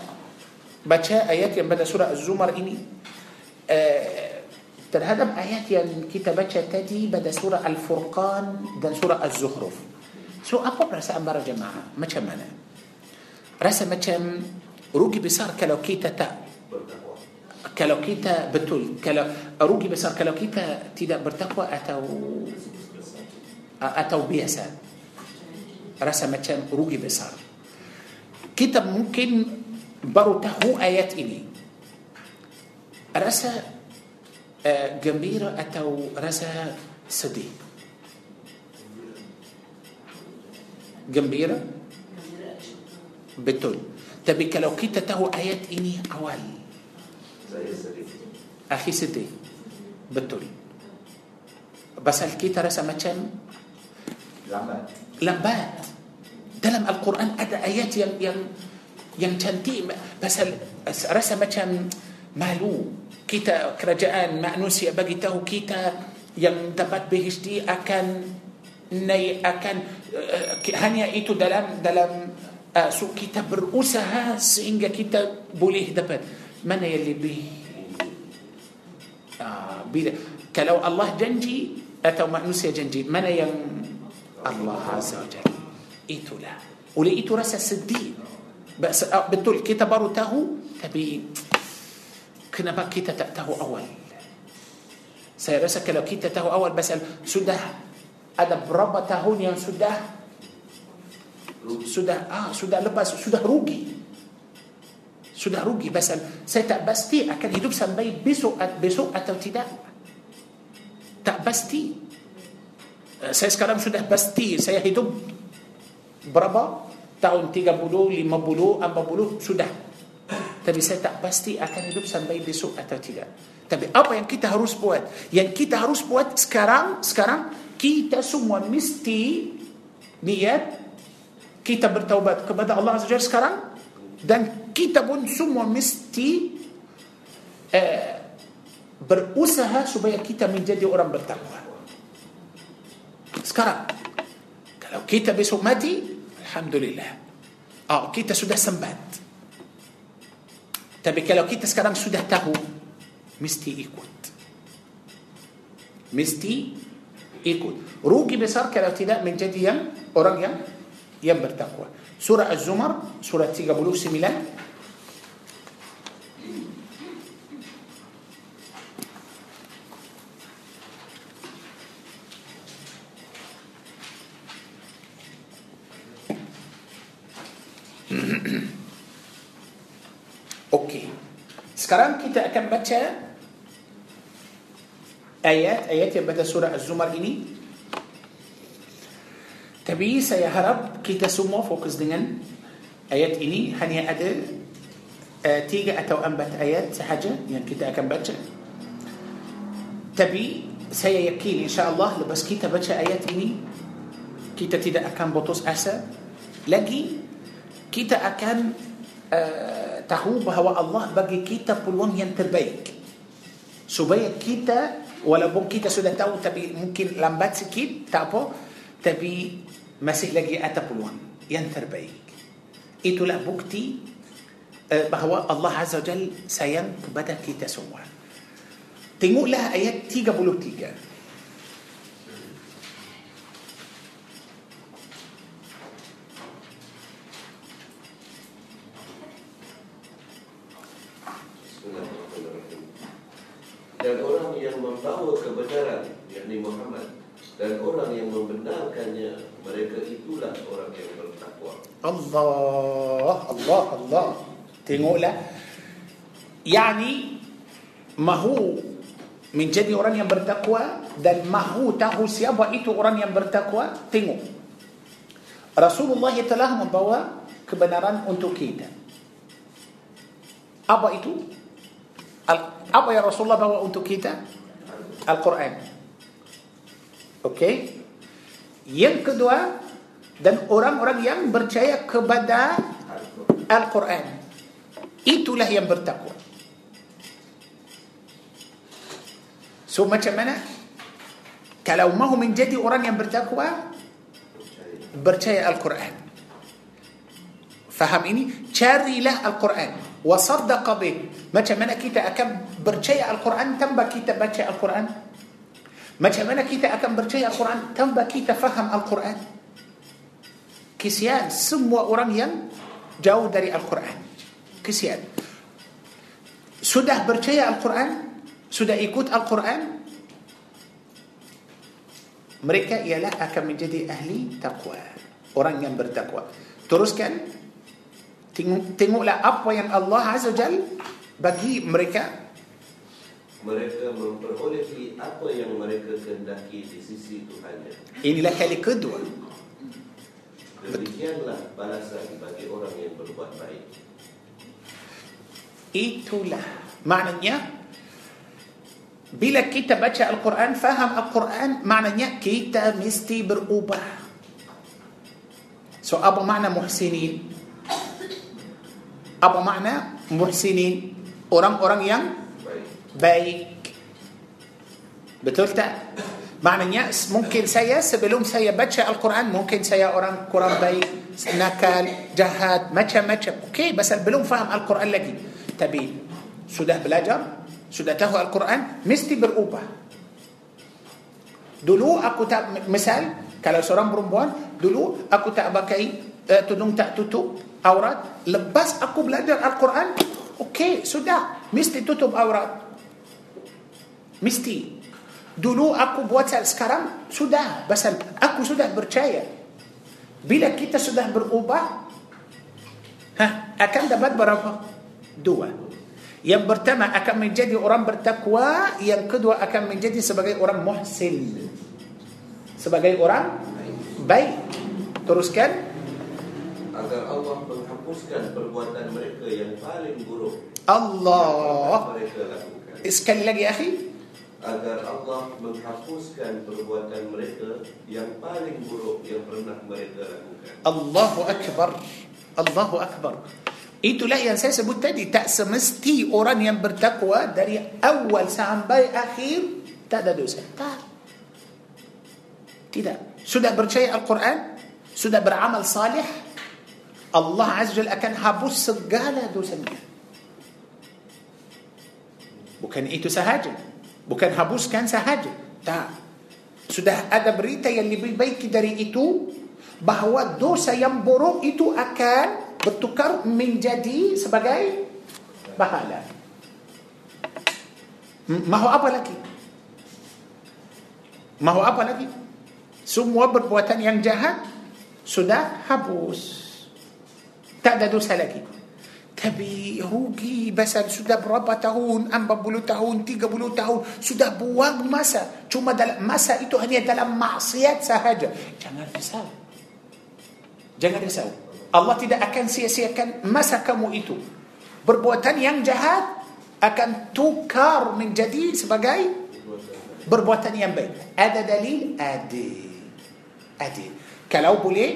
بچا آيات يعني بدأ سورة الزمر إني آه، ترهدم آيات يعني كتا بچا تدي بدأ سورة الفرقان ده سورة الزخرف سو أبو برسا أمبر جماعة ما كم أنا رسا ما كم روكي بسار كلو كتا تأ kalau kita betul kalau rugi besar kalau kita tidak bertakwa atau atau biasa rasa macam rugi besar kita mungkin baru tahu ayat ini rasa uh, gembira atau rasa sedih gembira betul tapi kalau kita tahu ayat ini awal አኺ ስቴ ብትል በሰልኪ ተረሰ መቸም ለምባት ደለም አልቁርአን አደ አያት የንተንቲ ረሰ መቸም ማሉ ኪተ ክረጃአን ማእኑስ የበጊተው ኪተ የምተባት ብሂሽቲ አካን ني أكن هني إتو دلم دلم سو كتاب رؤوسها سينجا كتاب بوليه دبت من يلي به آه بي كلو الله جنجي أتوا مأنوس يا جنجي من يم الله عز وجل إيتو لا ولقيتو رأس السدين بس آه بتقول كتا بارو تهو تبي كنا با كتا تأتهو أول سيرسك لو كيتا تاهو أول بس سده أدب ربا تهون يعني سده سده آه سده لبس سده روقي sudah rugi pasal saya tak pasti akan hidup sampai besok besok atau tidak tak pasti eh, saya sekarang sudah pasti saya hidup berapa tahun 30, 50, 40 sudah tapi saya tak pasti akan hidup sampai besok atau tidak tapi apa yang kita harus buat yang kita harus buat sekarang sekarang kita semua mesti niat kita bertaubat kepada Allah Azza Jalla sekarang dan kita pun semua mesti eh, berusaha supaya kita menjadi orang bertakwa. Sekarang, kalau kita besok mati, Alhamdulillah. Oh, kita sudah sembat. Tapi kalau kita sekarang sudah tahu, mesti ikut. Mesti ikut. Rugi besar kalau tidak menjadi yang orang yang yang bertakwa. سورة الزمر سورة تيجا بلو سميلا أوكي سكرام كتا أكم بتا آيات آيات يبدأ سورة الزمر إني تبي سيهرب kita semua fokus dengan ayat ini hanya ada eh, tiga atau empat ayat sahaja yang kita akan baca tapi saya yakin insyaAllah lepas kita baca ayat ini kita tidak akan botos asa lagi kita akan uh, tahu bahawa Allah bagi kita peluang yang terbaik supaya kita walaupun kita sudah tahu tapi mungkin lambat sikit tak apa tapi masih lagi ada peluang yang terbaik. Itulah bukti bahawa Allah Azza wa Jal sayang kepada kita semua. Tengoklah ayat 33. Dan orang yang membawa dan orang yang membenarkannya mereka itulah orang yang bertakwa Allah Allah Allah tengoklah yani mahu menjadi orang yang bertakwa dan mahu tahu siapa itu orang yang bertakwa tengok Rasulullah telah membawa kebenaran untuk kita apa itu apa yang Rasulullah bawa untuk kita Al-Quran al quran Okey. Yang kedua dan orang-orang yang percaya kepada Al-Quran. Itulah yang bertakwa. So macam mana? Kalau mahu menjadi orang yang bertakwa percaya Al-Quran. Faham ini? cari lah Al-Quran. Wasadda Macam mana kita akan percaya Al-Quran tanpa kita baca Al-Quran. Macam mana kita akan percaya Al-Quran Tanpa kita faham Al-Quran Kesian semua orang yang Jauh dari Al-Quran Kesian Sudah percaya Al-Quran Sudah ikut Al-Quran Mereka ialah akan menjadi ahli taqwa Orang yang bertakwa Teruskan Tengok, Tengoklah apa yang Allah Azza Jal Bagi mereka mereka memperolehi apa yang mereka kehendaki di sisi Tuhan. Inilah kali kedua. Demikianlah balasan bagi orang yang berbuat baik. Itulah maknanya bila kita baca Al-Quran, faham Al-Quran, maknanya kita mesti berubah. So, apa makna muhsinin? Apa makna muhsinin? Orang-orang yang بايك بتلتا معنى يأس ممكن سيا بلوم سيا بتشا القرآن ممكن سيا أوران قرآن باي نكال جهاد ماتشا ماتشا أوكي بس البلوم فهم القرآن لكن تبي سده بلاجر سده تهو القرآن مستي برؤوبة دلو أكو تاب مثال كلا سوران برمبوان دلو أكو تاب كي أه، تدوم تأتوتو أوراد لبس أكو بلاجر القرآن أوكي سده مستي تتوب أوراد Mesti. Dulu aku buat sekarang sudah. Basal aku sudah percaya. Bila kita sudah berubah, ha, akan dapat berapa? Dua. Yang pertama akan menjadi orang bertakwa, yang kedua akan menjadi sebagai orang muhsin. Sebagai orang baik. Teruskan. Agar Allah menghapuskan perbuatan mereka yang paling buruk. Allah. Sekali lagi, akhi agar Allah menghapuskan perbuatan mereka yang paling buruk yang pernah mereka lakukan. Allahu Akbar. Allahu Akbar. Itulah yang saya sebut tadi. Tak semesti orang yang bertakwa dari awal sampai akhir tak ada dosa. Tak. Tidak. Sudah percaya Al-Quran? Sudah beramal salih? Allah Azza akan hapus segala dosa dia. Bukan itu sahaja. Bukan habuskan sahaja. Tak. Sudah ada berita yang lebih baik dari itu. Bahawa dosa yang buruk itu akan bertukar menjadi sebagai bahala. Mahu apa lagi? Mahu apa lagi? Semua perbuatan yang jahat sudah habus. Tak ada dosa lagi. Lagi. Tapi rugi besar sudah berapa tahun, bulu tahun, tiga bulu tahun, sudah buang masa. Cuma dalam masa itu hanya dalam maksiat sahaja. Jangan risau. Jangan risau. Allah tidak akan sia-siakan masa kamu itu. Berbuatan yang jahat akan tukar menjadi sebagai berbuatan yang baik. Ada dalil? Ada. Ada. Kalau boleh,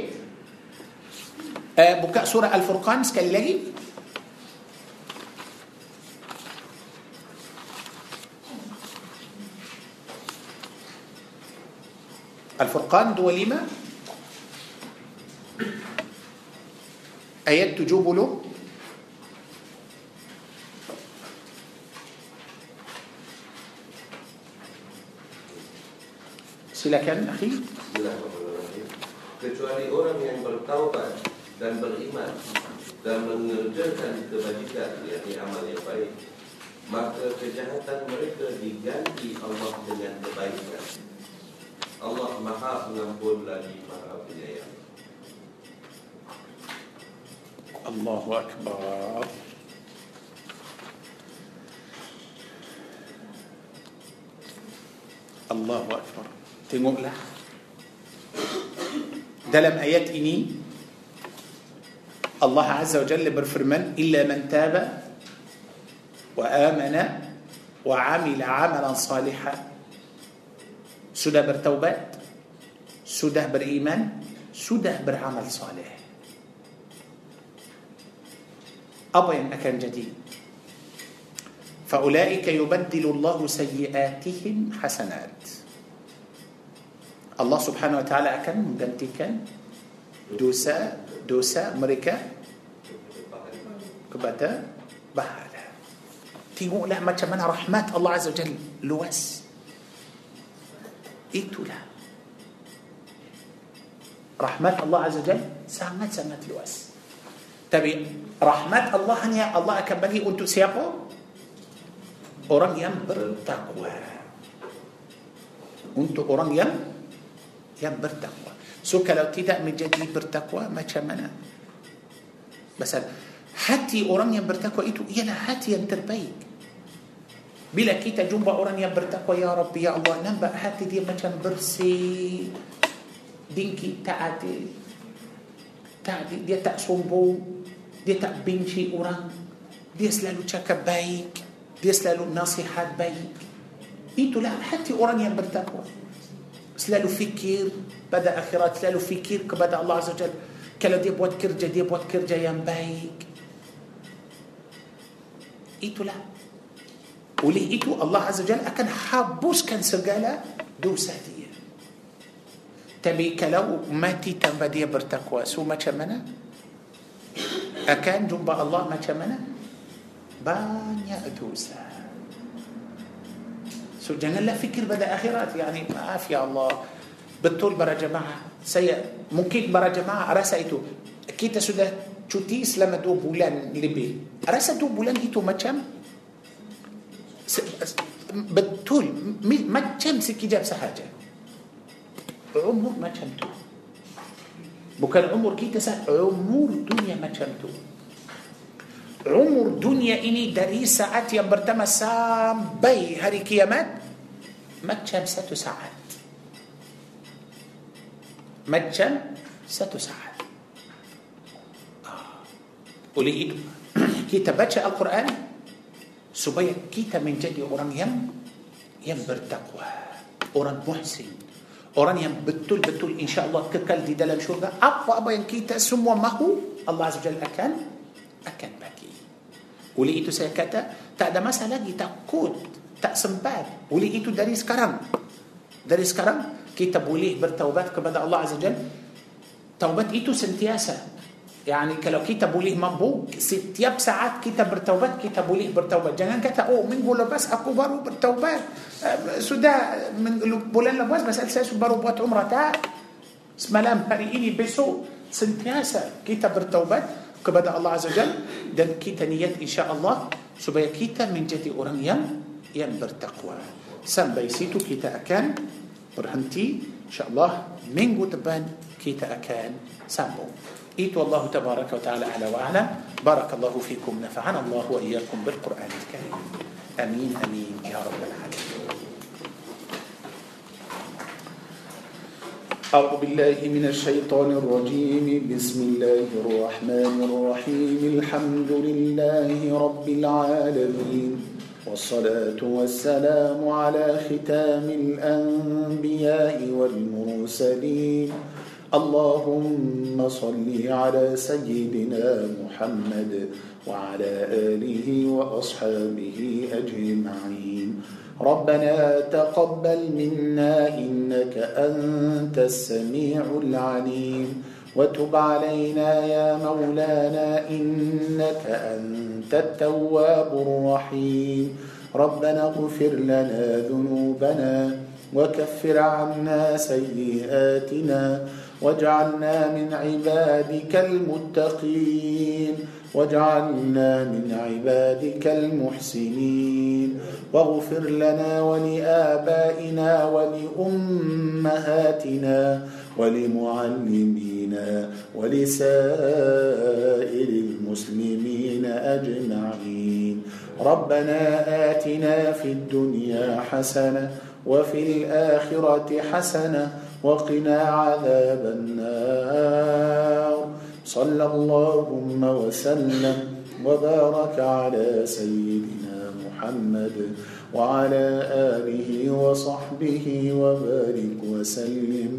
eh, buka surah Al-Furqan sekali lagi. الفرقان dua آيات تجوب له puluh silakan akhi kecuali orang yang bertaubat dan beriman dan mengerjakan kebajikan yakni amal yang baik maka kejahatan mereka diganti Allah dengan kebaikan Allah Maha Pengampun lagi Maha Penyayang. Allahu Akbar. Allahu Akbar. Tengoklah. Dalam ayat ini Allah Azza wa Jalla berfirman illa man taba wa amana wa amila amalan salihah Sudah bertaubat, sudah beriman, sudah beramal saleh. Apa yang akan jadi? فأولئك يبدل الله سيئاتهم حسنات Allah subhanahu wa ta'ala akan menggantikan dosa dosa mereka kepada pahala. Tengoklah macam mana rahmat Allah Azza wa Jal luas. itulah rahmat Allah azza jal sangat sangat luas tapi rahmat Allah hanya Allah akan bagi untuk siapa orang yang bertakwa untuk orang yang yang bertakwa so kalau tidak menjadi bertakwa macam mana Basal, hati orang yang bertakwa itu ialah hati yang terbaik Bila kita jumpa orang yang bertakwa Ya Rabbi Ya Allah Nampak hati dia macam bersih Dingki tak ada tak, Dia tak sombong Dia tak benci orang Dia selalu cakap baik Dia selalu nasihat baik Itulah hati orang yang bertakwa Selalu fikir pada akhirat Selalu fikir kepada Allah Azza Jal Kalau dia buat kerja Dia buat kerja yang baik Itulah Oleh itu Allah Azza Jal akan hapuskan segala dosa dia. Tapi kalau mati tanpa dia bertakwa, so macam mana? Akan jumpa Allah macam mana? Banyak dosa. So janganlah fikir pada akhirat. Yani maaf ya Allah. Betul para jemaah. Saya mungkin para jemaah rasa itu. Kita sudah cuti selama dua bulan lebih. Rasa dua bulan itu macam بتول ما تشمس كجاب سحاجة عمر ما تشمتو بكال عمر كي تسا عمر دنيا ما تشمتو عمر دنيا إني داري ساعات يا برتما سام بي هاري كيامات ما تشم ستو ساعات ما تشم ستو ساعات آه. وليه إيه؟ كي تبتش القرآن supaya kita menjadi orang yang yang bertakwa orang muhsin orang yang betul-betul insyaAllah kekal di dalam syurga apa-apa yang kita semua mahu Allah Azza Jalla akan akan bagi oleh itu saya kata tak ada masa lagi takut tak sempat oleh itu dari sekarang dari sekarang kita boleh bertaubat kepada Allah Azza Jalla taubat itu sentiasa يعني كلو كتبوا ليه مبوك ست يب ساعات كتب بالتوبات كتبوا ليه بالتوبات جنان كتب او من بولا بس اكو برو بالتوبات سودا من بولا لباس بس الساس برو بوات عمره تاع اسم لام هريئيني بسو سنت ياسا كتب بالتوبات كبدا الله عز وجل دن كيتا نيات ان شاء الله سبيا كيتا من جدي اوران يم يم برتقوى سم بيسيتو كيتا اكان برهنتي ان شاء الله من قد بان كيتا اكان سامبوك إيت والله تبارك وتعالى أعلى وأعلم بارك الله فيكم نفعنا الله وإياكم بالقرآن الكريم أمين أمين يا رب العالمين أعوذ بالله من الشيطان الرجيم بسم الله الرحمن الرحيم الحمد لله رب العالمين والصلاة والسلام على ختام الأنبياء والمرسلين اللهم صل على سيدنا محمد وعلى آله وأصحابه أجمعين ربنا تقبل منا إنك أنت السميع العليم وتب علينا يا مولانا إنك أنت التواب الرحيم ربنا اغفر لنا ذنوبنا وكفر عنا سيئاتنا واجعلنا من عبادك المتقين واجعلنا من عبادك المحسنين واغفر لنا ولآبائنا ولأمهاتنا ولمعلمينا ولسائر المسلمين أجمعين ربنا آتنا في الدنيا حسنة وفي الآخرة حسنة وقنا عذاب النار صلى اللهم وسلم وبارك على سيدنا محمد وعلى آله وصحبه وبارك وسلم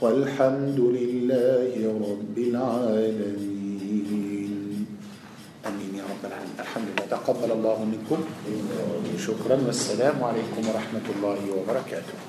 والحمد لله رب العالمين أمين يا رب العالمين الحمد لله تقبل الله منكم شكرا والسلام عليكم ورحمة الله وبركاته